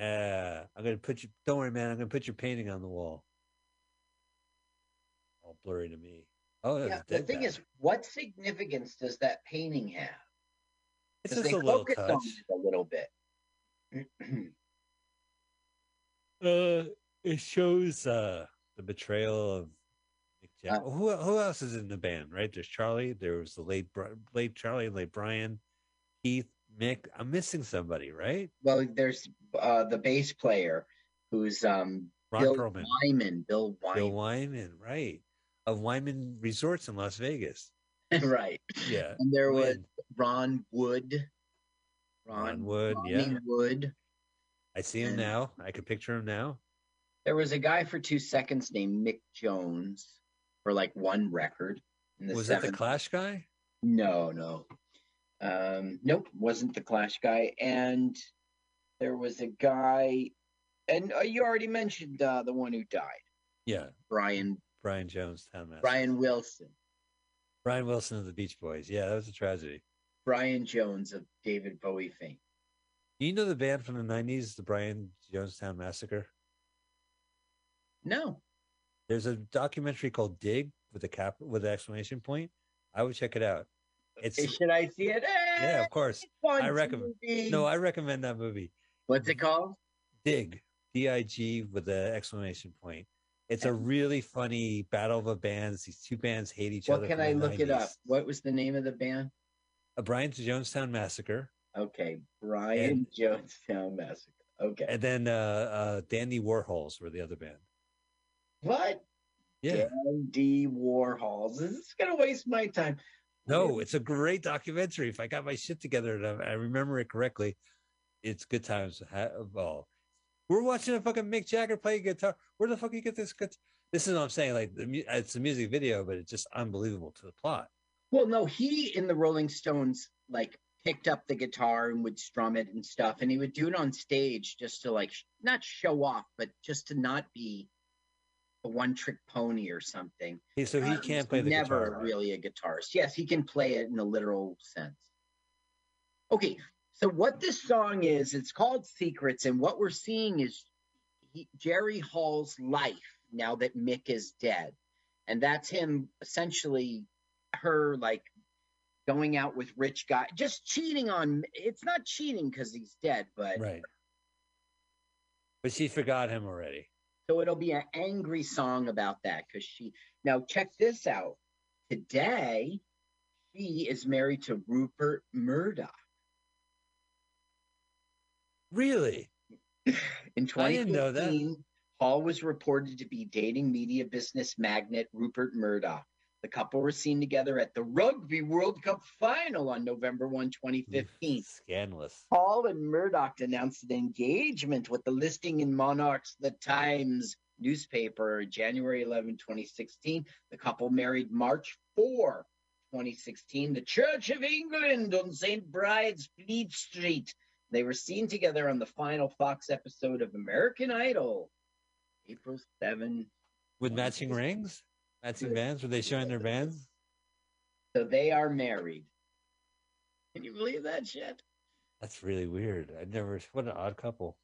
Yeah, I'm gonna put you. Don't worry, man. I'm gonna put your painting on the wall. All blurry to me. Oh, Yeah, the thing guy. is, what significance does that painting have? it's just a little touch. it a little bit. Uh, it shows uh the betrayal of Mick Jagger. Uh, who who else is in the band? Right? There's Charlie. There was the late late Charlie, late Brian, Keith, Mick. I'm missing somebody, right? well, there's uh, the bass player who's um, Ron Bill Perlman, Wyman. Bill Wyman. Bill Wyman, right? Of Wyman Resorts in Las Vegas. right. Yeah. And there was Ron Wood. Ron Wood, Ronnie yeah. Wood. I see him And- now. I can picture him now. There was a guy for two seconds named Mick Jones for like one record. Was that the Clash guy? No, no. Um, nope, wasn't the Clash guy. And there was a guy, and uh, you already mentioned uh, the one who died, Yeah, Brian Brian Jones, Town Master. Brian Wilson, Brian Wilson of the Beach Boys. Yeah, that was a tragedy. Brian Jones of David Bowie fame. You know the band from the '90s, the Brian Jonestown Massacre? No. There's a documentary called Dig with a cap with an exclamation point. I would check it out. It's Should I see it? Eh, yeah, of course. I recommend-. No, I recommend that movie. What's it called? Dig, D I G with an exclamation point. It's a really funny battle of the bands. These two bands hate each What other. What can I look it up? What was the name of the band? A Brian's Jonestown Massacre, Okay, Brian Jonestown Massacre. Okay. and then uh, uh, Dandy Warhols were the other band. what? Yeah, Andy Warhols. This is gonna waste my time. No, it's a great documentary. If I got my shit together and I I remember it correctly, it's good times. Ha- Well, we're watching a fucking Mick Jagger play guitar. Where the fuck you get this? Guitar? This is what I'm saying. Like the, it's a music video, but it's just unbelievable to the plot. Well, no, he in the Rolling Stones like picked up the guitar and would strum it and stuff, and he would do it on stage just to like not show off, but just to not be a one-trick pony or something. He, so he Uh, can't play the never guitar. really a guitarist. Yes, he can play it in a literal sense. Okay, so what this song is, it's called Secrets, and what we're seeing is he, Jerry Hall's life now that Mick is dead, and that's him essentially her like going out with rich guy, just cheating on. It's not cheating because he's dead, but Right. But she forgot him already. So it'll be an angry song about that because she now check this out. Today, she is married to Rupert Murdoch. Really? In I didn't know that. 2015, Hall was reported to be dating media business magnate Rupert Murdoch. The couple were seen together at the Rugby World Cup final on November 1, 2015. Scandalous. Hall and Murdoch announced an engagement with the listing in Murdoch's The Times newspaper January 11, 2016. The couple married March 4, 2016, the Church of England on St. Bride's Fleet Street. They were seen together on the final Fox episode of American Idol, April 7. With matching rings? Matching bands? Were they showing their bands? So they are married. Can you believe that shit? That's really weird. I never. What an odd couple.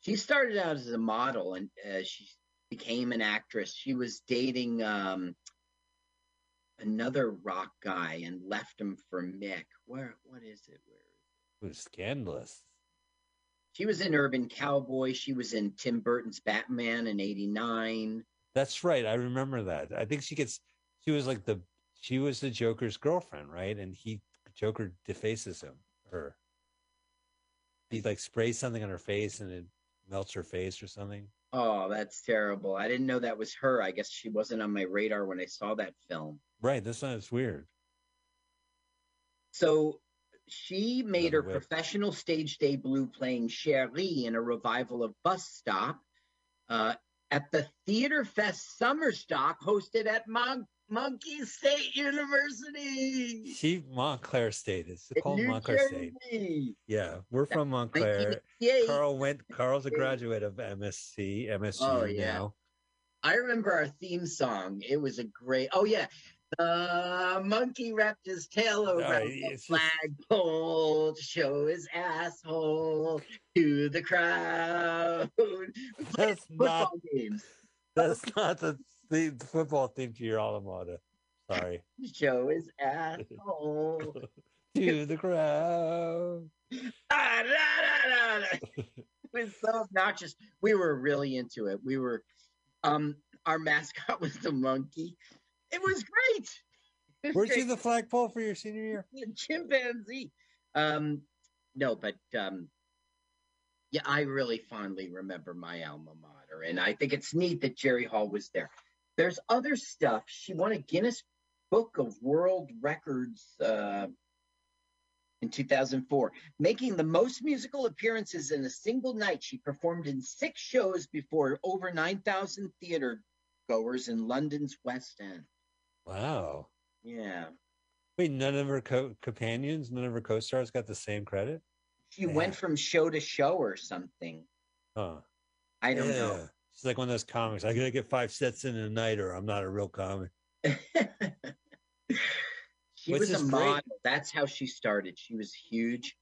she started out as a model and uh, she became an actress. She was dating um, another rock guy and left him for Mick. Where? What is it? Where? It was scandalous. She was in Urban Cowboy. She was in Tim Burton's Batman in '89. That's right. I remember that. I think she gets. She was like the. She was the Joker's girlfriend, right? And he Joker defaces him. Her. He like sprays something on her face and it melts her face or something. Oh, that's terrible. I didn't know that was her. I guess she wasn't on my radar when I saw that film. Right. That's not. Weird. So she made her whip. professional stage debut playing Cherie in a revival of Bus Stop uh, at the Theater Fest Summer Stock hosted at Mon- Monkey State University. She Montclair State. It's called New Montclair State. Yeah, we're from Montclair. Carl went. Carl's a graduate of MSc, MSU Oh, yeah. now. I remember our theme song. It was a great. Oh yeah, the monkey wrapped his tail around right, the it's just- flagpole to show his asshole to the crowd. That's Football not. games. That's not the, the football theme to your alma mater. Sorry. Show his asshole. to the crowd. Ah, da, da, da. It was so obnoxious. We were really into it. We were, um, our mascot was the monkey. It was great. It was Weren't great. you the flagpole for your senior year? chimpanzee. Um, no, but um, yeah, I really fondly remember my alma mater, and I think it's neat that Jerry Hall was there. There's other stuff. She won a Guinness Book of World Records uh, in 2004, making the most musical appearances in a single night. She performed in six shows before over 9,000 theater goers in London's West End. Wow. Yeah. Wait, none of her co- companions, none of her co-stars got the same credit? She went from show to show or something. Huh. I don't know. She's like one of those comics. I gotta get five sets in a night, or I'm not a real comic. she Which was a is great. model. That's how she started. She was huge.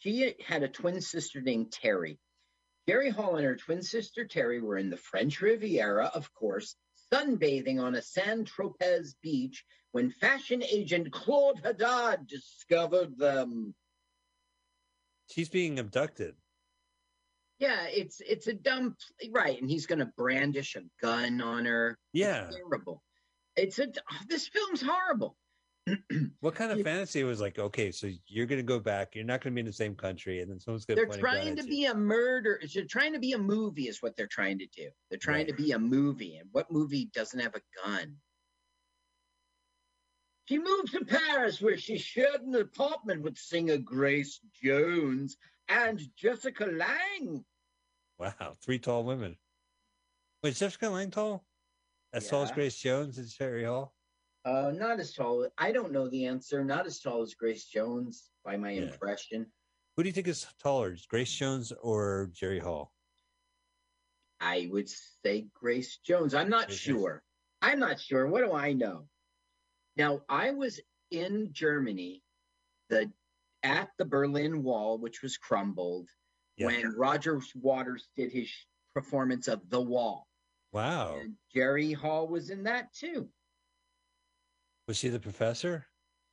She had a twin sister named Terry. Jerry Hall and her twin sister Terry were in the French Riviera, of course, sunbathing on a San Tropez beach when fashion agent Claude Haddad discovered them. She's being abducted. Yeah, it's it's a dumb right, and he's gonna brandish a gun on her. Yeah. It's terrible. It's a this film's horrible. What kind of Yeah. fantasy was like, okay, so you're going to go back, you're not going to be in the same country, and then someone's going to They're point a gun trying to be a murder. They're trying to be a movie, is what they're trying to do. They're trying to be a movie, and what movie doesn't have a gun? She moved to Paris, where she shared an apartment with singer Grace Jones and Jessica Lange. Wow, three tall women. Wait, Jessica Lange tall? As tall as Grace Jones and Sherry Hall? Uh, not as tall. I don't know the answer. Not as tall as Grace Jones, by my Yeah. impression. Who do you think is taller, Grace Jones or Jerry Hall? I would say Grace Jones. I'm not Grace Jones. sure. I'm not sure. What do I know? Now, I was in Germany the at the Berlin Wall, which was crumbled, Yeah. when Roger Waters did his performance of The Wall. Wow. And Jerry Hall was in that too. Was she the professor?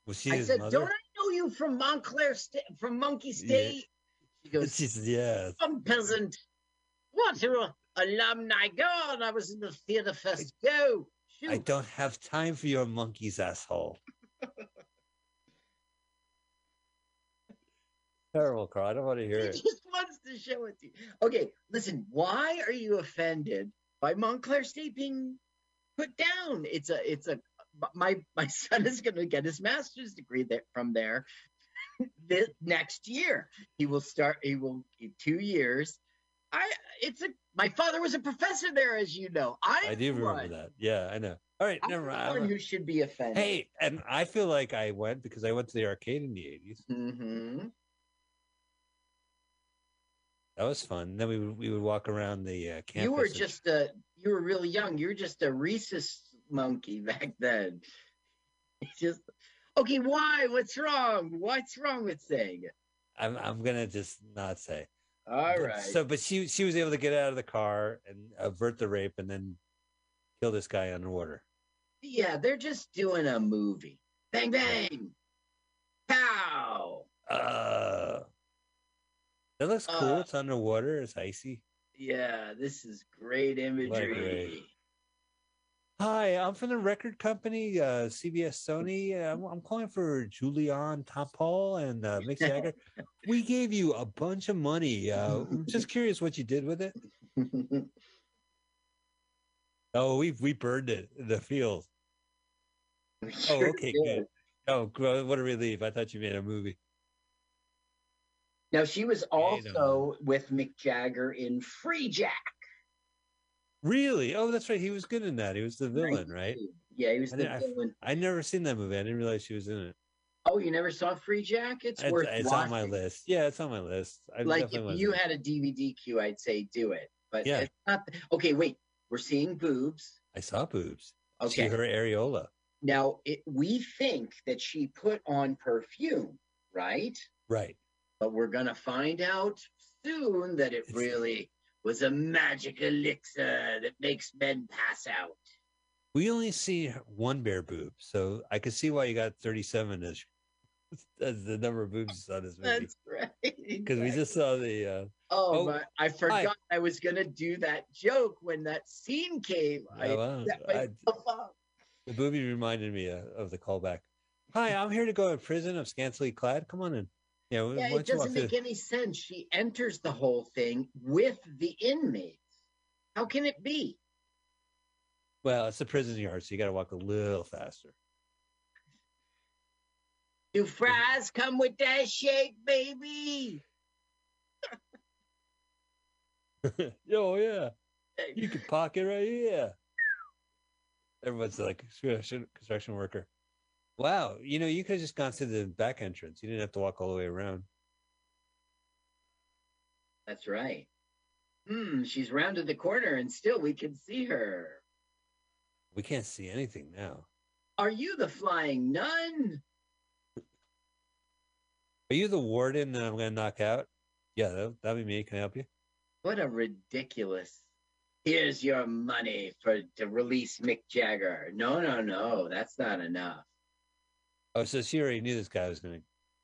Was she I his said, mother? "Don't I know you from Montclair, Sta- from Monkey State?" She goes, She's, yeah. some peasant. What a alumni! God, I was in the theater first. Go shoot! I don't have time for your monkey's asshole. Terrible, Carl. I don't want to hear He it. just wants to show it to you. Okay, listen. Why are you offended by Montclair State being put down? It's a, it's a. My my son is going to get his master's degree there from there. this next year, he will start. He will in two years. I. It's a. My father was a professor there, as you know. I, I do remember that. Yeah, I know. All right, never mind. one who should be offended. Hey, and I feel like I went because I went to the arcade in the 80s. hmm That was fun. Then we would, we would walk around the uh, campus. You were and- just a. You were really young. You were just a rhesus monkey back then. It's just okay. Why? What's wrong? What's wrong with saying it? I'm I'm gonna just not say. All But- So, but she she was able to get out of the car and avert the rape, and then kill this guy underwater. yeah, they're just doing a movie. Bang bang. Pow. Uh, that looks cool. Uh, it's underwater. It's icy. Yeah, this is great imagery. Hi, I'm from the record company, uh, CBS Sony. I'm, I'm calling for Julien Temple and uh, Mick Jagger. we gave you a bunch of money. Uh, I'm just curious what you did with it. Oh, we we burned it in the field. Oh, okay, did. good. Oh, what a relief! I thought you made a movie. Now she was also with Mick Jagger in Freejack. Really? Oh, that's right. He was good in that. He was the villain, right? Yeah, he was I the didn't- I- villain. I never seen that movie. I didn't realize she was in it. Oh, you never saw Freejack? It's, It's, worth it's watching. on my list. Yeah, it's on my list. I like if you had a DVD queue, I'd say do it. But Yeah. it's not. Okay, wait. We're seeing boobs. I saw boobs. Okay. See her areola. Now it, we think that she put on perfume, right? Right. But we're gonna find out soon that it It's- really was a magic elixir that makes men pass out. We only see one bare boob, so I could see why you got 37 as, as the number of boobs on this movie. That's right. Because we just saw the. Uh, Oh, Oh, but I forgot I was gonna do that joke when that scene came. I wow, I- the booby reminded me uh, of the callback. Hi, I'm here to go to prison. I'm scantily clad. Come on in. Yeah, it doesn't make any sense. She enters the whole thing with the inmates. How can it be? Well, it's a prison yard, so you got to walk a little faster. Do fries come with that shake, baby? oh yeah, you can park it right here. Everyone's like construction worker. Wow, you know, you could have just gone through the back entrance. You didn't have to walk all the way around. That's right. Hmm, she's rounded the corner and still we can see her. We can't see anything now. Are you the flying nun? Are you the warden that I'm going to knock out? Yeah, that, that'd be me. Can I help you? What a ridiculous. Here's your money for to release Mick Jagger. No, no, no, that's not enough. Oh, so she already knew this guy was gonna.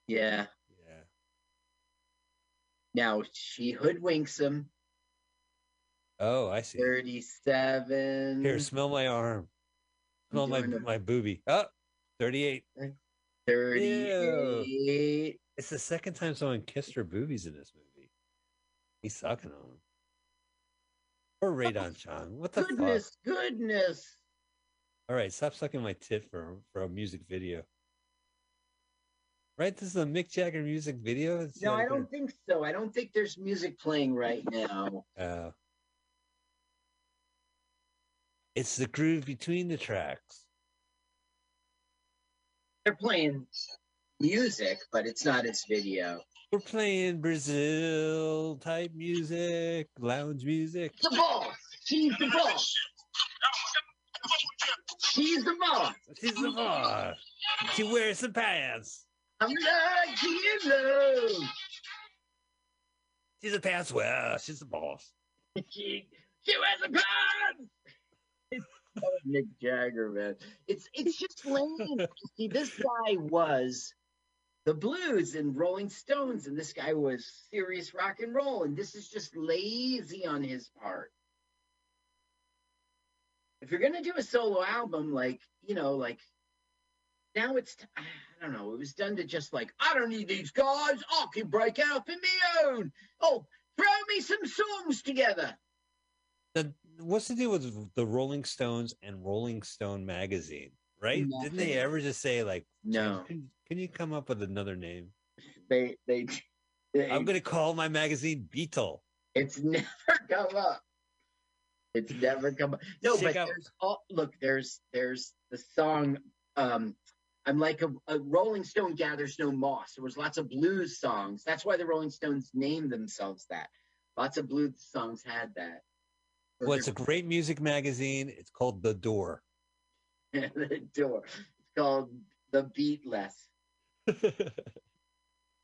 Yeah. Yeah. Now she hoodwinks him. Oh, I see. 37. Here, smell my arm. Smell my it. my booby. Oh, 38. 38. It's the second time someone kissed her boobies in this movie. He's sucking on them. Or Rae Dawn Chong. What the fuck? Goodness, goodness. All right, stop sucking my tit for for a music video. Right, this is a Mick Jagger music video. It's No, I don't think so. I don't think there's music playing right now. Uh, it's the groove between the tracks. They're playing music, but it's not his video. We're playing Brazil type music, lounge music. The boss. She's the boss. She's the boss. She's the boss. She wears the pants. I'm like you. She's a pants wearer. She's the boss. She, she wears a pants. It's so Mick Jagger, man. It's it's just lame. See, this guy was the blues and Rolling Stones, and this guy was serious rock and roll, and this is just lazy on his part. If you're gonna do a solo album, like you know, like now it's t- ah. I don't know, it was done to just like I don't need these guys, I can break out in my own. Oh, throw me some songs together. The, what's the deal with the Rolling Stones and Rolling Stone magazine? Right? Didn't they ever just say like, No. Can, can you come up with another name? They they, they I'm gonna call my magazine Beetle. it's never come up. It's never come up. No, Check but out- there's all look, there's there's the song um I'm like a, a Rolling Stone gathers no moss. There was lots of blues songs. That's why the Rolling Stones named themselves that. Lots of blues songs had that. Well, it's a great music magazine. It's called The Door. the door. It's called The Beatless.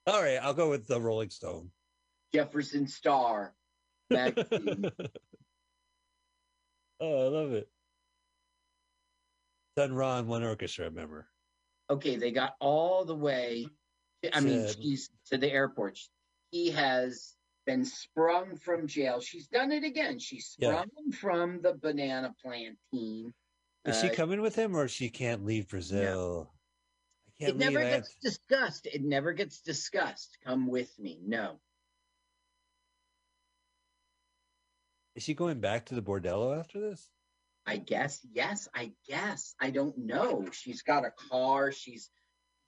All right, I'll go with the Rolling Stone. Jefferson Star magazine. oh, I love it. Sun Ron one orchestra, remember? Okay, they got all the way. To, I mean, To- she's to the airport. He has been sprung from jail. She's done it again. She's sprung him from the banana plantain. Is she Uh, coming with him or she can't leave Brazil? I It can't never leave. I have- gets discussed. It never gets discussed. Come with me. No. Is she going back to the bordello after this? I guess. Yes, I guess. I don't know. She's got a car. She's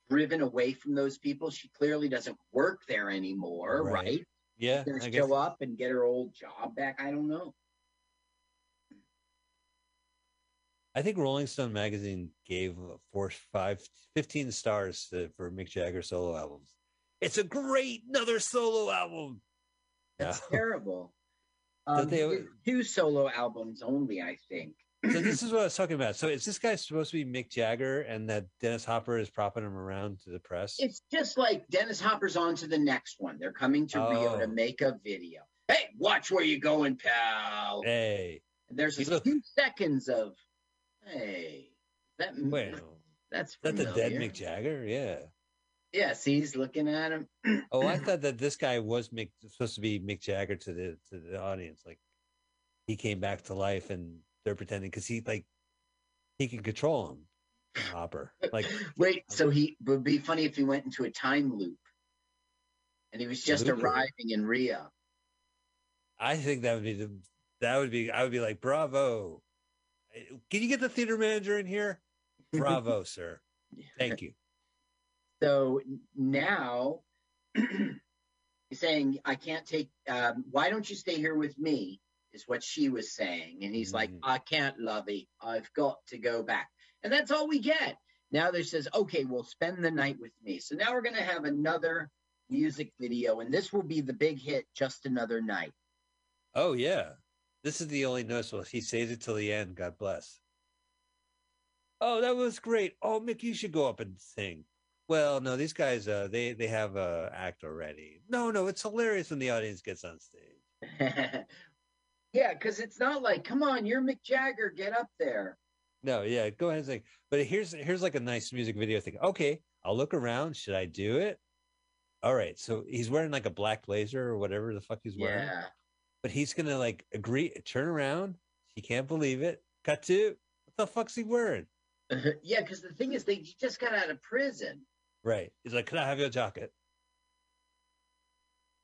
driven away from those people. She clearly doesn't work there anymore, Right. right? Yeah, She's gonna I guess. show up and get her old job back. I don't know. I think Rolling Stone magazine gave four, five, 15 stars to, for Mick Jagger solo albums. It's a great another solo album. That's No. terrible. Um, they- two solo albums only, I think. So this is what I was talking about. So is this guy supposed to be Mick Jagger, and that Dennis Hopper is propping him around to the press? It's just like Dennis Hopper's on to the next one. They're coming to Rio Oh. to make a video. Hey, watch where you're going, pal. Hey, And there's a few seconds of, hey, that bueno, that's that the dead. Mick Jagger? Yeah. Yes, he's looking at him. Oh, I thought that this guy was Mick, supposed to be Mick Jagger to the to the audience. Like he came back to life, and they're pretending because he like he can control him, Hopper. Like Wait, so he would be funny if he went into a time loop, and he was just arriving in Rio. I think that would be the that would be I would be like bravo. Can you get the theater manager in here? Bravo, sir. Thank you. So now he's saying, I can't take, um, why don't you stay here with me? Is what she was saying. And he's like, Mhm. I can't, Lovey. I've got to go back. And that's all we get. Now they says, okay, well, spend the night with me. So now we're going to have another music video, and this will be the big hit, Just Another Night. Oh yeah. This is the only noticeable. He saves it till the end. God bless. Oh, that was great. Oh, Mick, you should go up and sing. Well, no, these guys, uh, they they have a act already. No, no, it's hilarious when the audience gets on stage. yeah, because it's not like, come on, you're Mick Jagger, get up there. No, yeah, go ahead and sing. But here's here's like a nice music video thing. Okay, I'll look around. Should I do it? All right. So he's wearing like a black blazer or whatever the fuck he's wearing. Yeah. But he's gonna like agree, turn around. He can't believe it. Cut to what the fuck's he wearing? yeah, because the thing is, they he just got out of prison. Right. He's like, Can I have your jacket?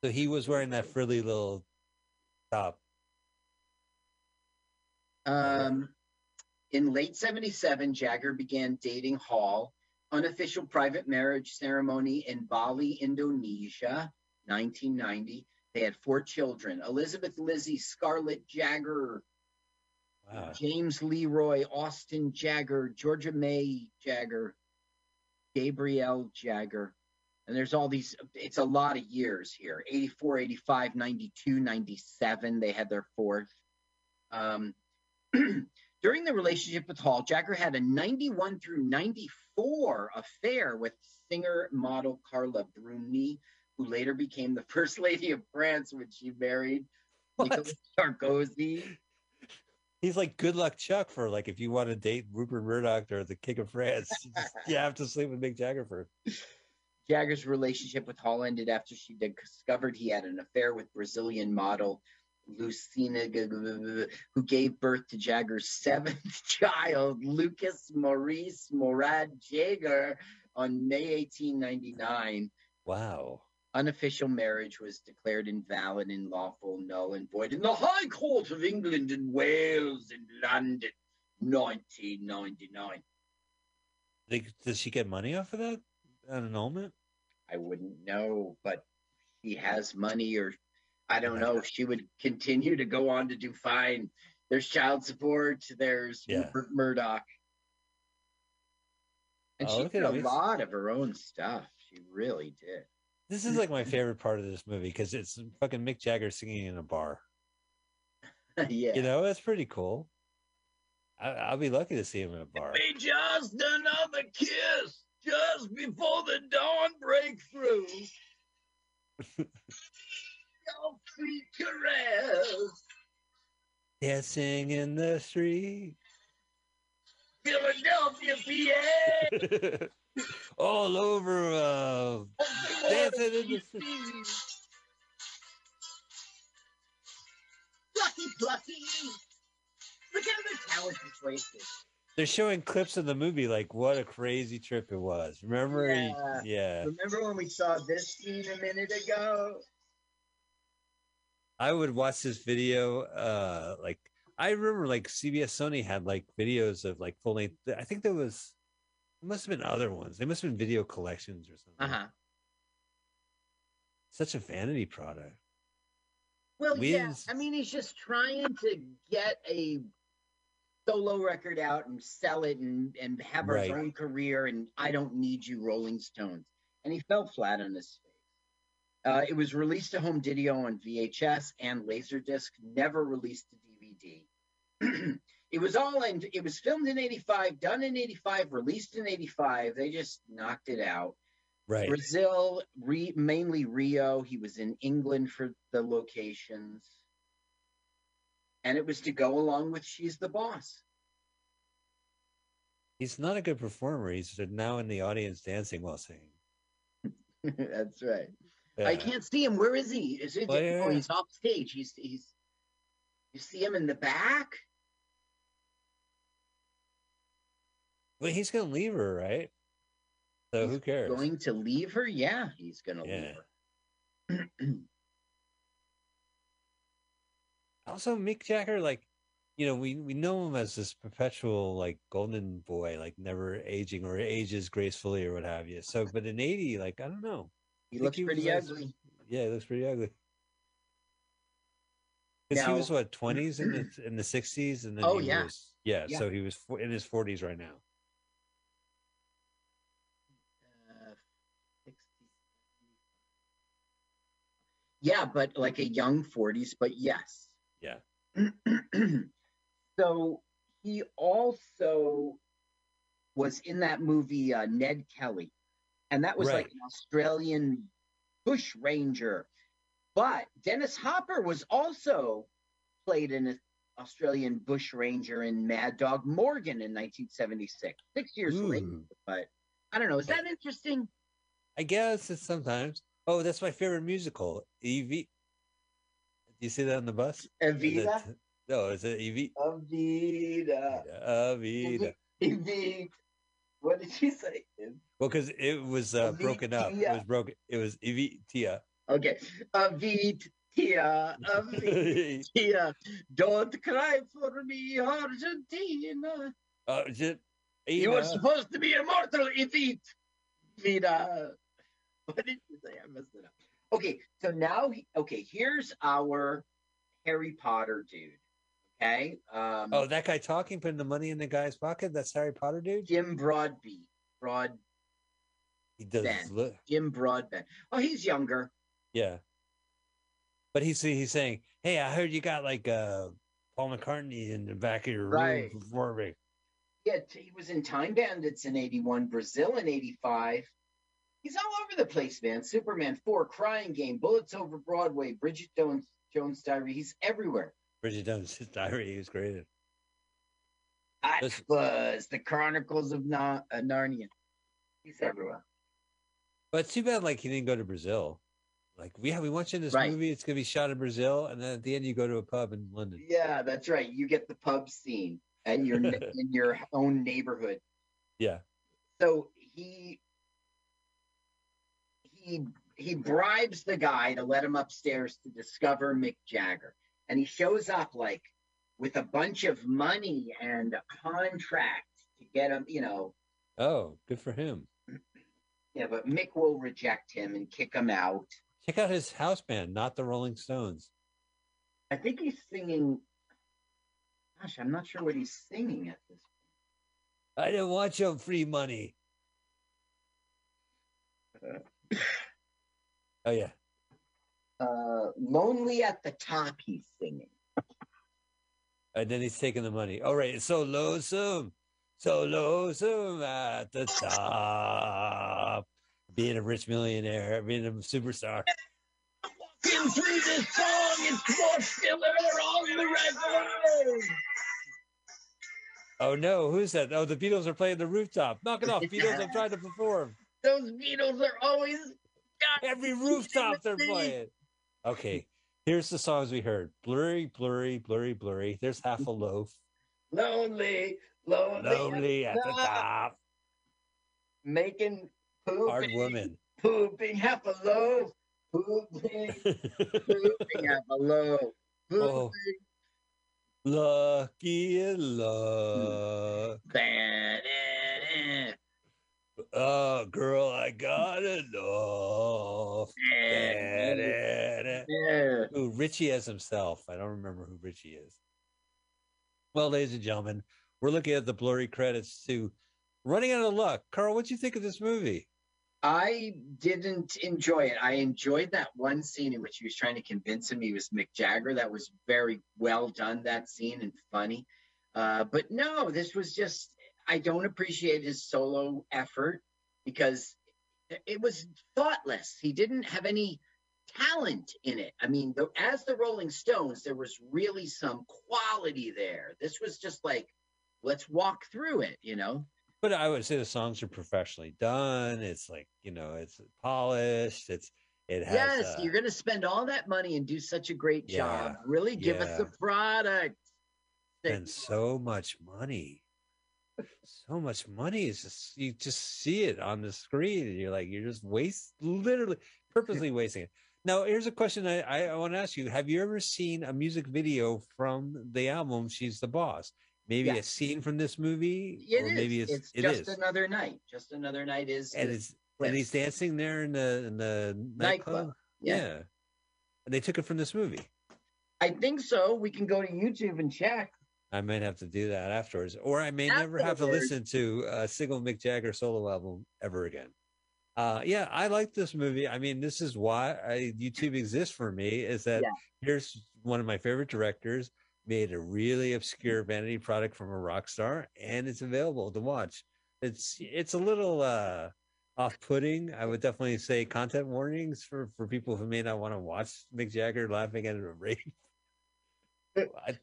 So he was wearing that frilly little top. Um, in late 77, Jagger began dating Hall. Unofficial private marriage ceremony in Bali, Indonesia, 1990. They had four children Elizabeth Lizzie Scarlett Jagger, Wow. James Leroy, Austin Jagger, Georgia May Jagger, Gabrielle Jagger. And there's all these, it's a lot of years here 84, 85, 92, 97. They had their fourth. Um, during the relationship with Hall, Jagger had a 91 through 94 affair with singer model Carla Bruni, who later became the first lady of France when she married What? Nicolas Sarkozy. He's like good luck Chuck for like if you want to date Rupert Murdoch or the King of France, you just- you have to sleep with Mick Jagger first. Jagger's relationship with Hall ended after she discovered he had an affair with Brazilian model Luciana, who gave birth to Jagger's seventh child, Lucas Maurice Morad Jagger, on May 1899. Wow. Unofficial marriage was declared invalid and lawful, null and void in the High Court of England and Wales in London, 1999. Like, does she get money off of that annulment? I wouldn't know, but he has money, or I don't know. She would continue to go on to do fine. There's child support. There's Yeah. Rupert Murdoch, and Oh, she did a him. lot of her own stuff. She really did. This is like my favorite part of this movie because it's fucking Mick Jagger singing in a bar. yeah. You know, that's pretty cool. I, I'll be lucky to see him in a bar. Be just another kiss, just before the dawn break through. Your sweet caress, Dancing in the street. Philadelphia, PA. All over uh dancing in the street. Plucky, plucky. Look at the talented choices. They're showing clips of the movie like what a crazy trip it was. Remember? Yeah. yeah. Remember when we saw this scene a minute ago? I would watch this video. Uh, like I remember, like CBS Sony had like videos of like full length. I think there was, must have been other ones. They must have been video collections or something. Uh huh. Such a vanity product. Well, We yeah. I mean, he's just trying to get a solo record out and sell it and, and have Right. his own career. And I don't need you, Rolling Stones. And he fell flat on his face. Uh, it was released to home video on VHS and Laserdisc, never released to DVD. it was all in, it was filmed in 85, done in 85, released in 85. They just knocked it out. Right. Brazil, re, mainly Rio. He was in England for the locations. And it was to go along with She's the Boss. He's not a good performer. He's now in the audience dancing while singing. That's right. Yeah. I can't see him. Where is he? Is it? Oh, yeah. Oh, he's off stage. He's he's. You see him in the back? Well, he's gonna leave her, right? So He's who cares? Going to leave her? Yeah, he's going to Yeah. leave her. also Mick Jagger, like, you know, we we know him as this perpetual like golden boy, like never aging or ages gracefully or what have you. So, but in eighty, like, I don't know. He looks was, pretty ugly. Yeah, he looks pretty ugly. Because he was what twenties in the in the sixties, and then Oh, he yeah. was yeah, Yeah. So he was in his forties right now. Uh, 60. Yeah, but like a young 40s, but yes. Yeah. so he also was in that movie uh, Ned Kelly, and that was like an Australian bush ranger. But Dennis Hopper was also played in an Australian bush ranger in Mad Dog Morgan in 1976, six years hmm. later. Ooh. But I don't know. Is that interesting? I guess it's sometimes. Oh, that's my favorite musical. Evie. Do you see that on the bus? Evita? it- No, is it Evie? Evita. Evita. Evita. What did she say? Well, because it was uh, broken up. It was broken. It was Evitia. Okay. Evita. Evita. Don't cry for me, Argentina. uh, just, You were supposed to be immortal, Evita. Evita. What did you say? I messed it up. Okay, so now, he- okay, here's our Harry Potter dude. Okay. Um, Oh, that guy talking, putting the money in the guy's pocket. That's Harry Potter, dude. Jim Broadbent. Broad He does look, Jim Broadbent. Oh, he's younger. yeah. But he's he's saying, "Hey, I heard you got like uh Paul McCartney in the back of your Right. room me." Yeah, he was in Time Bandits in 81, Brazil in 85. He's all over the place, man. Superman 4, Crying Game, Bullets Over Broadway, Bridget Jones, Jones Diary. He's everywhere. Bridget Jones' diary. He was great. in. Listen. Atlas, The Chronicles of Na- uh, Narnia. He's everywhere. But it's too bad, like he didn't go to Brazil. Like, yeah, we want you in this Right. movie. It's gonna be shot in Brazil, and then at the end, you go to a pub in London. Yeah, that's right. You get the pub scene and your in your own neighborhood. Yeah. So he he he bribes the guy to let him upstairs to discover Mick Jagger, and he shows up like with a bunch of money and a contract to get him. You know, Oh, good for him. yeah, but Mick will reject him and kick him out. Check out his house band, not the Rolling Stones. I think he's singing. Gosh, I'm not sure what he's singing at this. Point. I didn't want your free money. Oh yeah. Uh, lonely at the top. He's singing. And then he's taking the money. All right, it's so lonesome, so lonesome at the top. Being a rich millionaire, being a superstar. Walking through this song, it's more filler on the record. Oh no, who's that? Oh, the Beatles are playing the rooftop. Knock it off, Beatles! I'm trying to perform. Those Beatles are always Every rooftop they're playing. Okay, here's the songs we heard: blurry, blurry, blurry, blurry. There's half a loaf. lonely, lonely, Lonely at the top. making pooping, Hard woman. pooping half a loaf, pooping, pooping half a loaf, oh. pooping. Oh. Lucky in luck. Ba-da-da, Oh, girl, I got enough. ba-da-da. Ooh, Richie as himself. I don't remember who Richie is. Well, ladies and gentlemen, we're looking at the blurry credits to Running Out of Luck. Carl, what do you think of this movie? I didn't enjoy it. I enjoyed that one scene in which he was trying to convince him he was Mick Jagger. That was very well done, that scene, and funny. Uh, but no, this was just, I don't appreciate his solo effort because it was thoughtless. He didn't have any talent in it. I mean, the, as the Rolling Stones, there was really some quality there. This was just like, let's walk through it, you know? But I would say the songs are professionally done. It's like, you know, it's polished. It's, it has. yes, uh, you're going to spend all that money and do such a great job. Really give us the product. spend so much money. So much money is just you just see it on the screen and you're like you're just waste literally purposely wasting it. Now here's a question I, I, I want to ask you. Have you ever seen a music video from the album She's the Boss? Maybe Yeah. a scene from this movie? It or is. maybe it's, it's it just is. another night. Just another night is and it's and he's dancing there in the in the nightclub. Nightclub, Yeah. yeah. And they took it from this movie. I think so. We can go to YouTube and check. I might have to do that afterwards, or I may never have to listen to a single Mick Jagger solo album ever again. Uh, yeah, I like this movie. I mean, this is why I, YouTube exists for me. Is that Yeah. here's one of my favorite directors made a really obscure vanity product from a rock star, and it's available to watch. It's it's a little uh, off-putting. I would definitely say content warnings for for people who may not want to watch Mick Jagger laughing at a rape. I-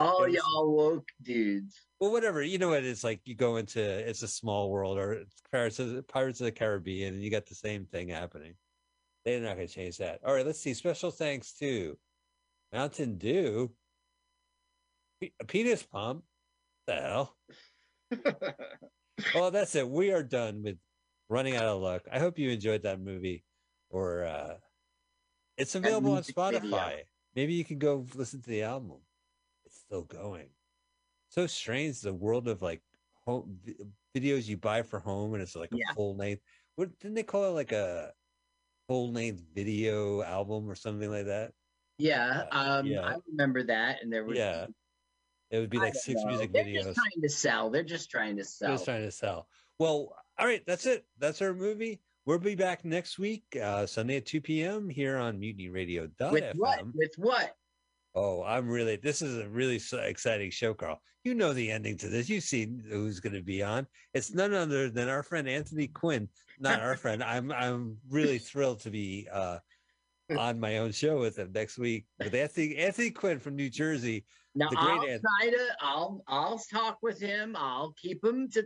All was- y'all woke dudes. well, whatever. You know what? It's like you go into it's a small world or Pirates of the, Pirates of the Caribbean, and you got the same thing happening. They're not going to change that. All right, let's see. Special thanks to Mountain Dew, Pe- Penis Pump. The hell. Well, that's it. We are done with running out of luck. I hope you enjoyed that movie, or uh, it's available on Spotify. video. Maybe you can go listen to the album. Still going. So strange the world of like home videos you buy for home, and it's like a Yeah. full length. What didn't they call it? Like a full length video album or something like that. yeah, Uh, um, yeah. I remember that, and there was Yeah, it would be like six know. music They're videos. just trying to sell. They're just trying to sell. Just trying to sell. Well, all right, that's it. That's our movie. We'll be back next week, uh, Sunday at 2 p.m. here on MutinyRadio.fm. With what? With what? Oh, I'm really, this is a really exciting show, Carl. You know the ending to this. You've seen who's going to be on. It's none other than our friend Anthony Quinn. Not our friend. I'm, I'm really thrilled to be uh, on my own show with him next week with Anthony, Anthony Quinn from New Jersey. Now The great I'll try to. I'll I'll talk with him. I'll keep him to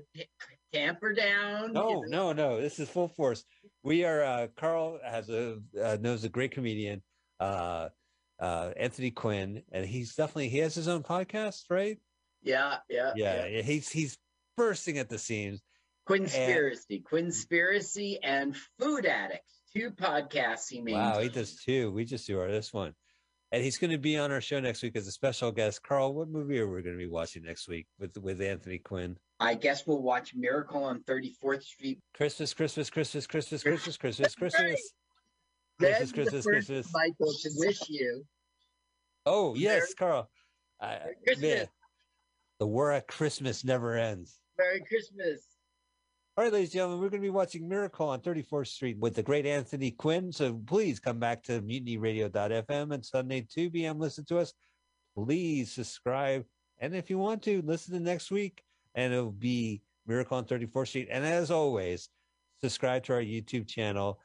tamper down. No, you know. no, no. This is full force. We are. Uh, Carl has a uh, knows a great comedian, uh, uh, Anthony Quinn, and he's definitely he has his own podcast, right? Yeah, yeah, Yeah, he's he's bursting at the seams. Quinspiracy, Quinspiracy, and Food Addicts. Two podcasts he made. Wow, he does two. We just do our this one, and he's going to be on our show next week as a special guest. Carl, what movie are we going to be watching next week with with Anthony Quinn? I guess we'll watch Miracle on 34th Street. Christmas, Christmas, Christmas, Christmas, Christmas, Christmas, Christmas. That's Christmas, the first, Christmas. Michael, to wish you. Oh yes, Merry- Carl. I, Merry Christmas. man, the war at Christmas never ends. Merry Christmas. All right, ladies and gentlemen, we're going to be watching Miracle on 34th Street with the great Anthony Quinn. So please come back to mutinyradio.fm and Sunday 2 p.m. Listen to us. Please subscribe. And if you want to, listen to next week and it'll be Miracle on 34th Street. And as always, subscribe to our YouTube channel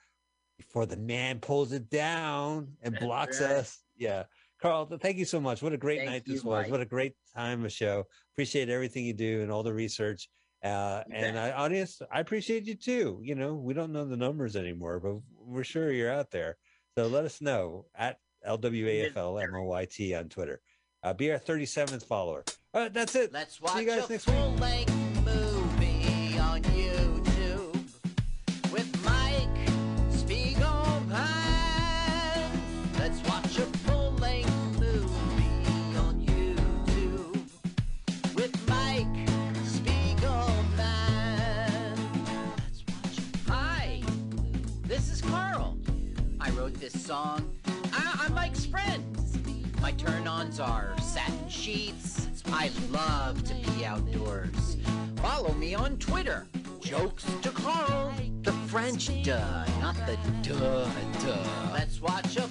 before the man pulls it down and That's blocks right. us. Yeah. Carl, thank you so much. What a great Thank night you, this was. Mike. What a great time of show. Appreciate everything you do and all the research. Uh, and. I, audience, I appreciate you too. You know, we don't know the numbers anymore, but we're sure you're out there. So let us know at LWAFLMOYT on Twitter. Uh, be our 37th follower. All right, that's it. Let's See you guys next week. Sheets. I love to be outdoors. Follow me on Twitter. Jokes to Carl. The French duh, not the duh duh. Let's watch a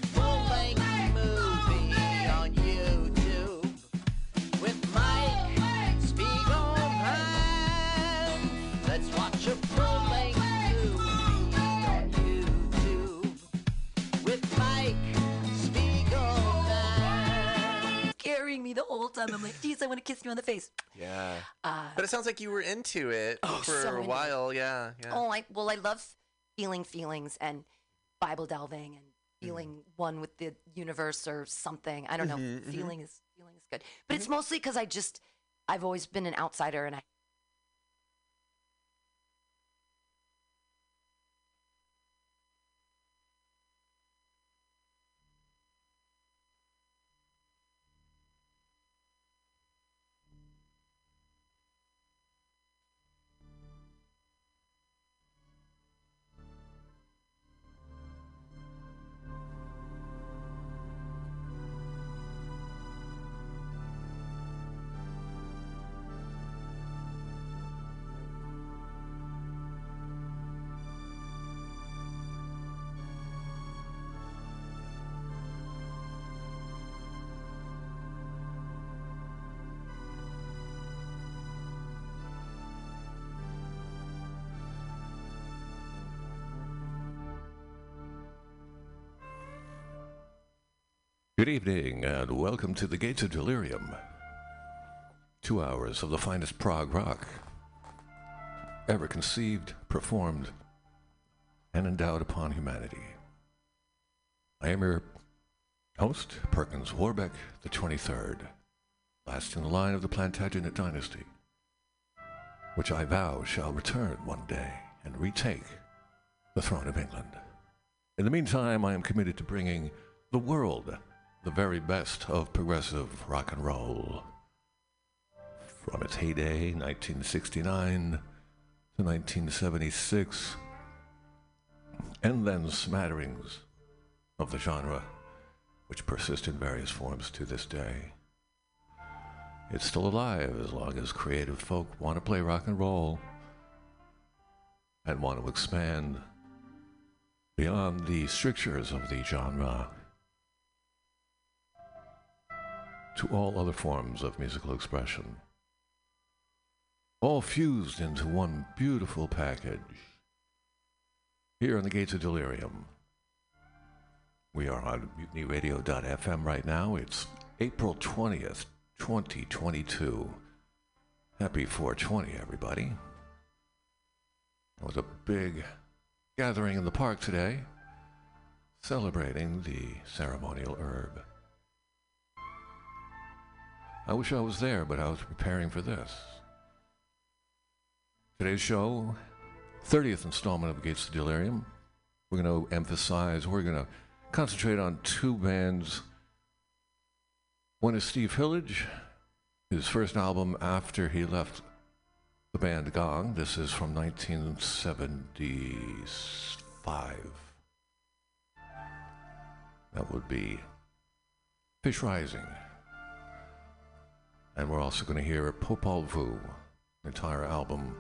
time. I'm like, geez, I want to kiss you on the face. Yeah. Uh, But it sounds like you were into it Oh, for so a while. Yeah. Yeah. oh, I well, I love feeling feelings and Bible delving and feeling one with the universe or something. I don't know. Mhm, mhm. Feeling is feeling is good, but it's mostly because I just I've always been an outsider and I Good evening, and welcome to the Gates of Delirium. Two hours of the finest prog rock ever conceived, performed, and endowed upon humanity. I am your host, Perkins Warbeck, the 23rd, last in the line of the Plantagenet dynasty, which I vow shall return one day and retake the throne of England. In the meantime, I am committed to bringing the world the very best of progressive rock and roll. From its heyday, 1969 to 1976, and then smatterings of the genre, which persist in various forms to this day. It's still alive as long as creative folk want to play rock and roll and want to expand beyond the strictures of the genre to all other forms of musical expression. All fused into one beautiful package. Here on the Gates of Delirium. We are on mutinyradio.fm right now. It's April 20th, 2022. Happy 420, everybody. It was a big gathering in the park today, celebrating the ceremonial herb. I wish I was there, but I was preparing for this. Today's show, 30th installment of Gates of Delirium. We're going to emphasize, we're going to concentrate on two bands. One is Steve Hillage, his first album after he left the band Gong. This is from 1975. That would be Fish Rising. And we're also going to hear Popol Vuh, entire album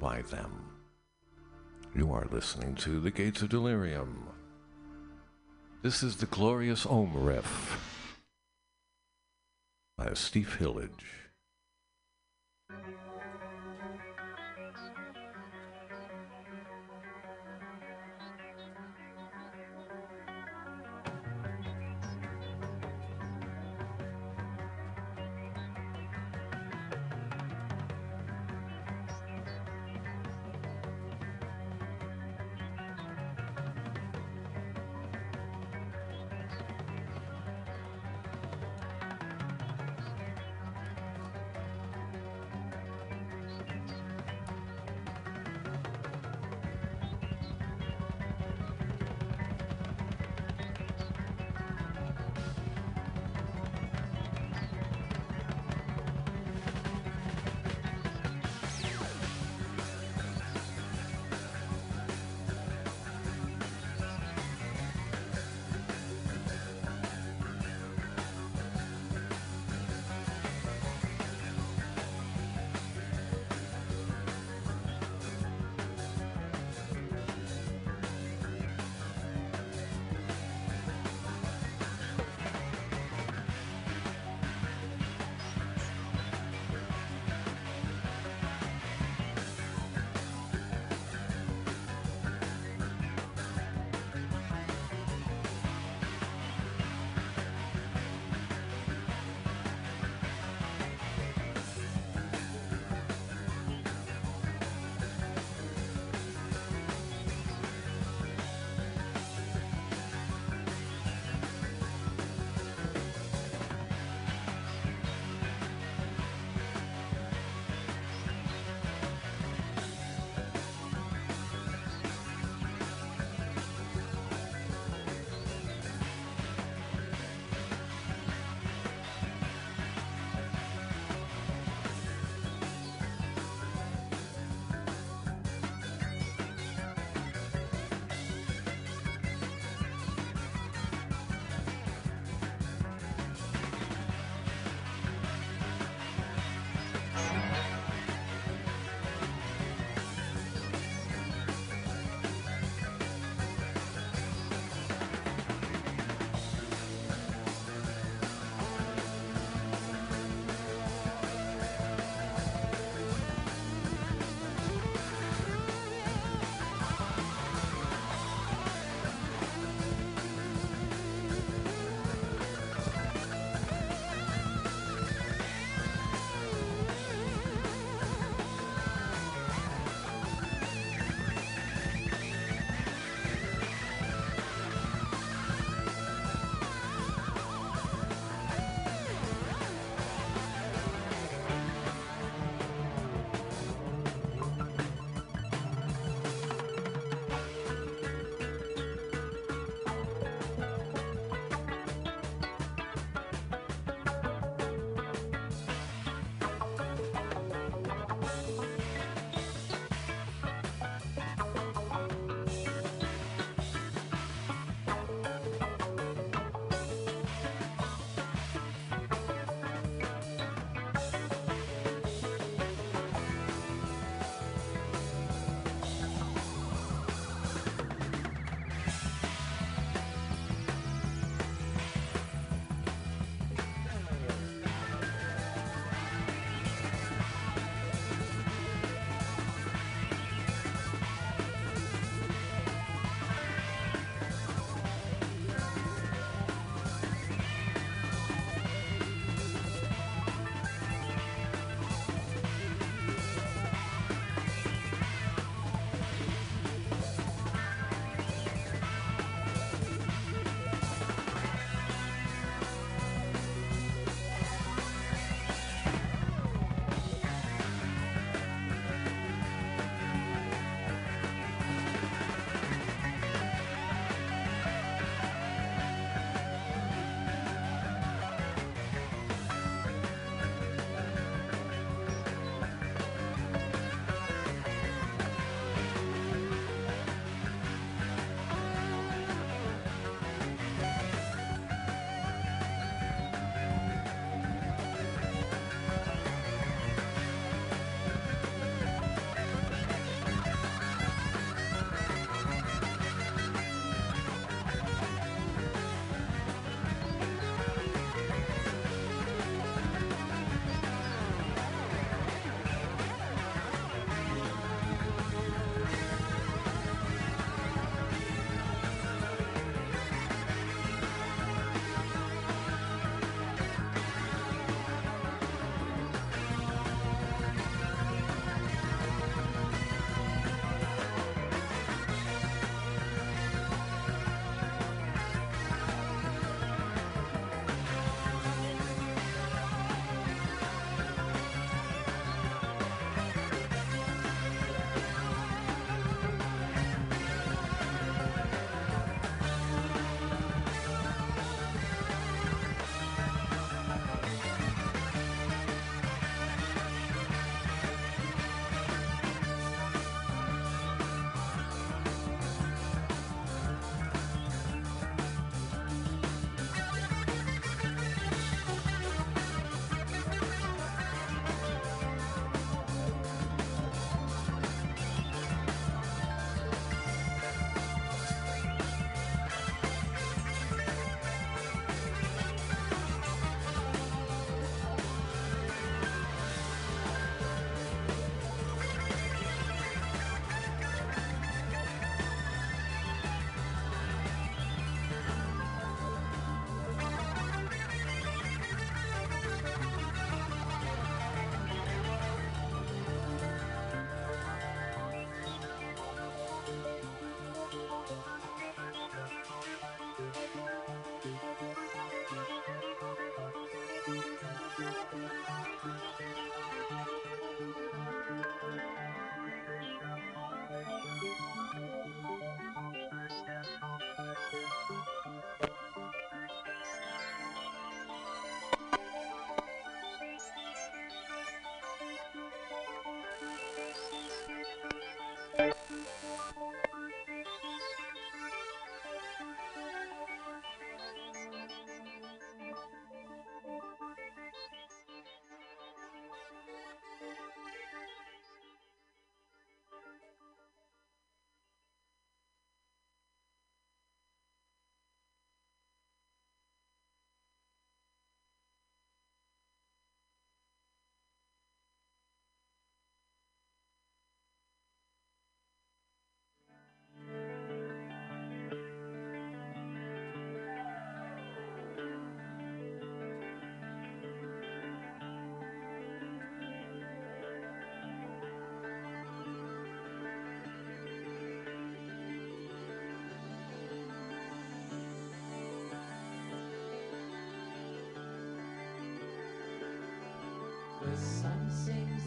by them. You are listening to The Gates of Delirium. This is the glorious Om riff by Steve Hillage.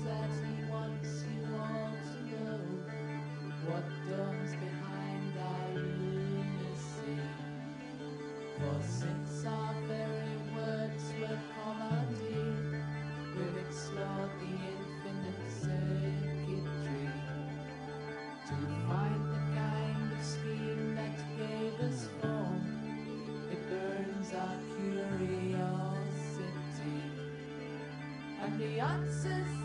He wants you all to know what dawns behind our lunacy. For since our very words were comedy, we've explored the infinite circuitry to find the kind of scheme that gave us form. It burns our curiosity, and the answers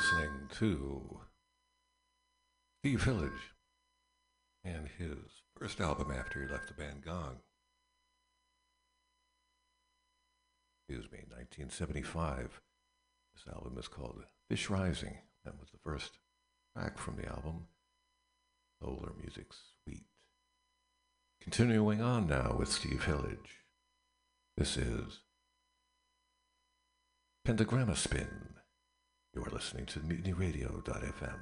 listening to Steve Hillage and his first album after he left the band Gong. Excuse me, 1975. This album is called Fish Rising. That was the first track from the album, Solar Musick Suite. Continuing on now with Steve Hillage. This is Pentagramma Spin. You are listening to MutinyRadio.fm.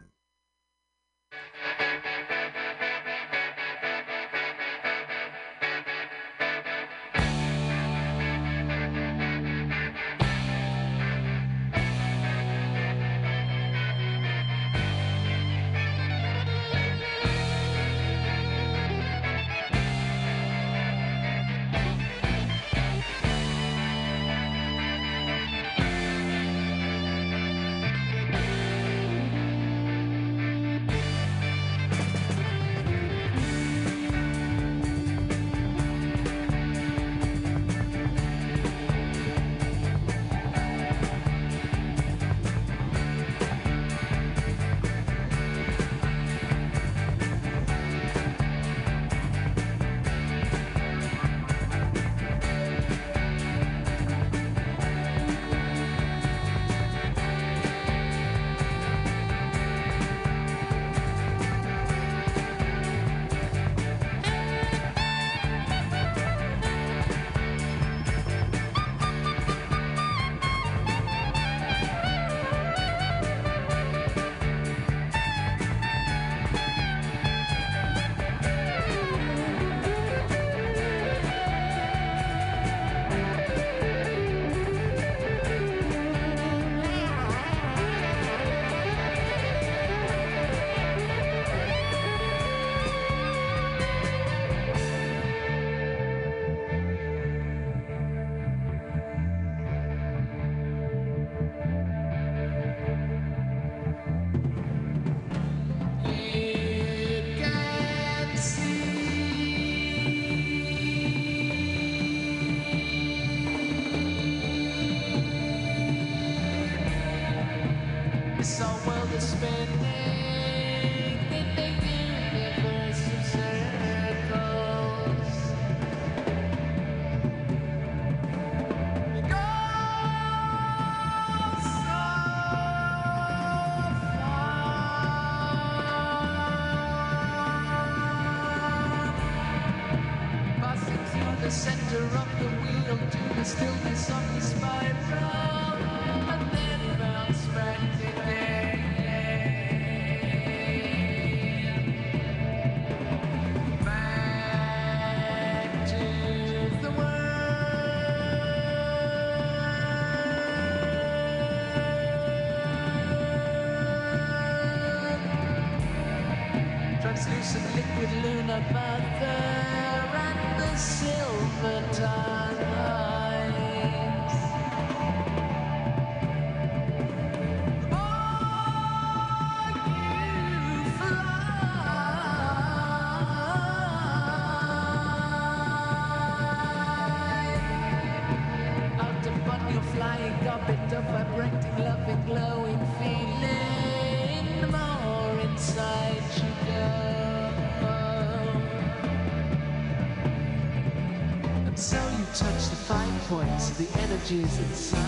points. The energies inside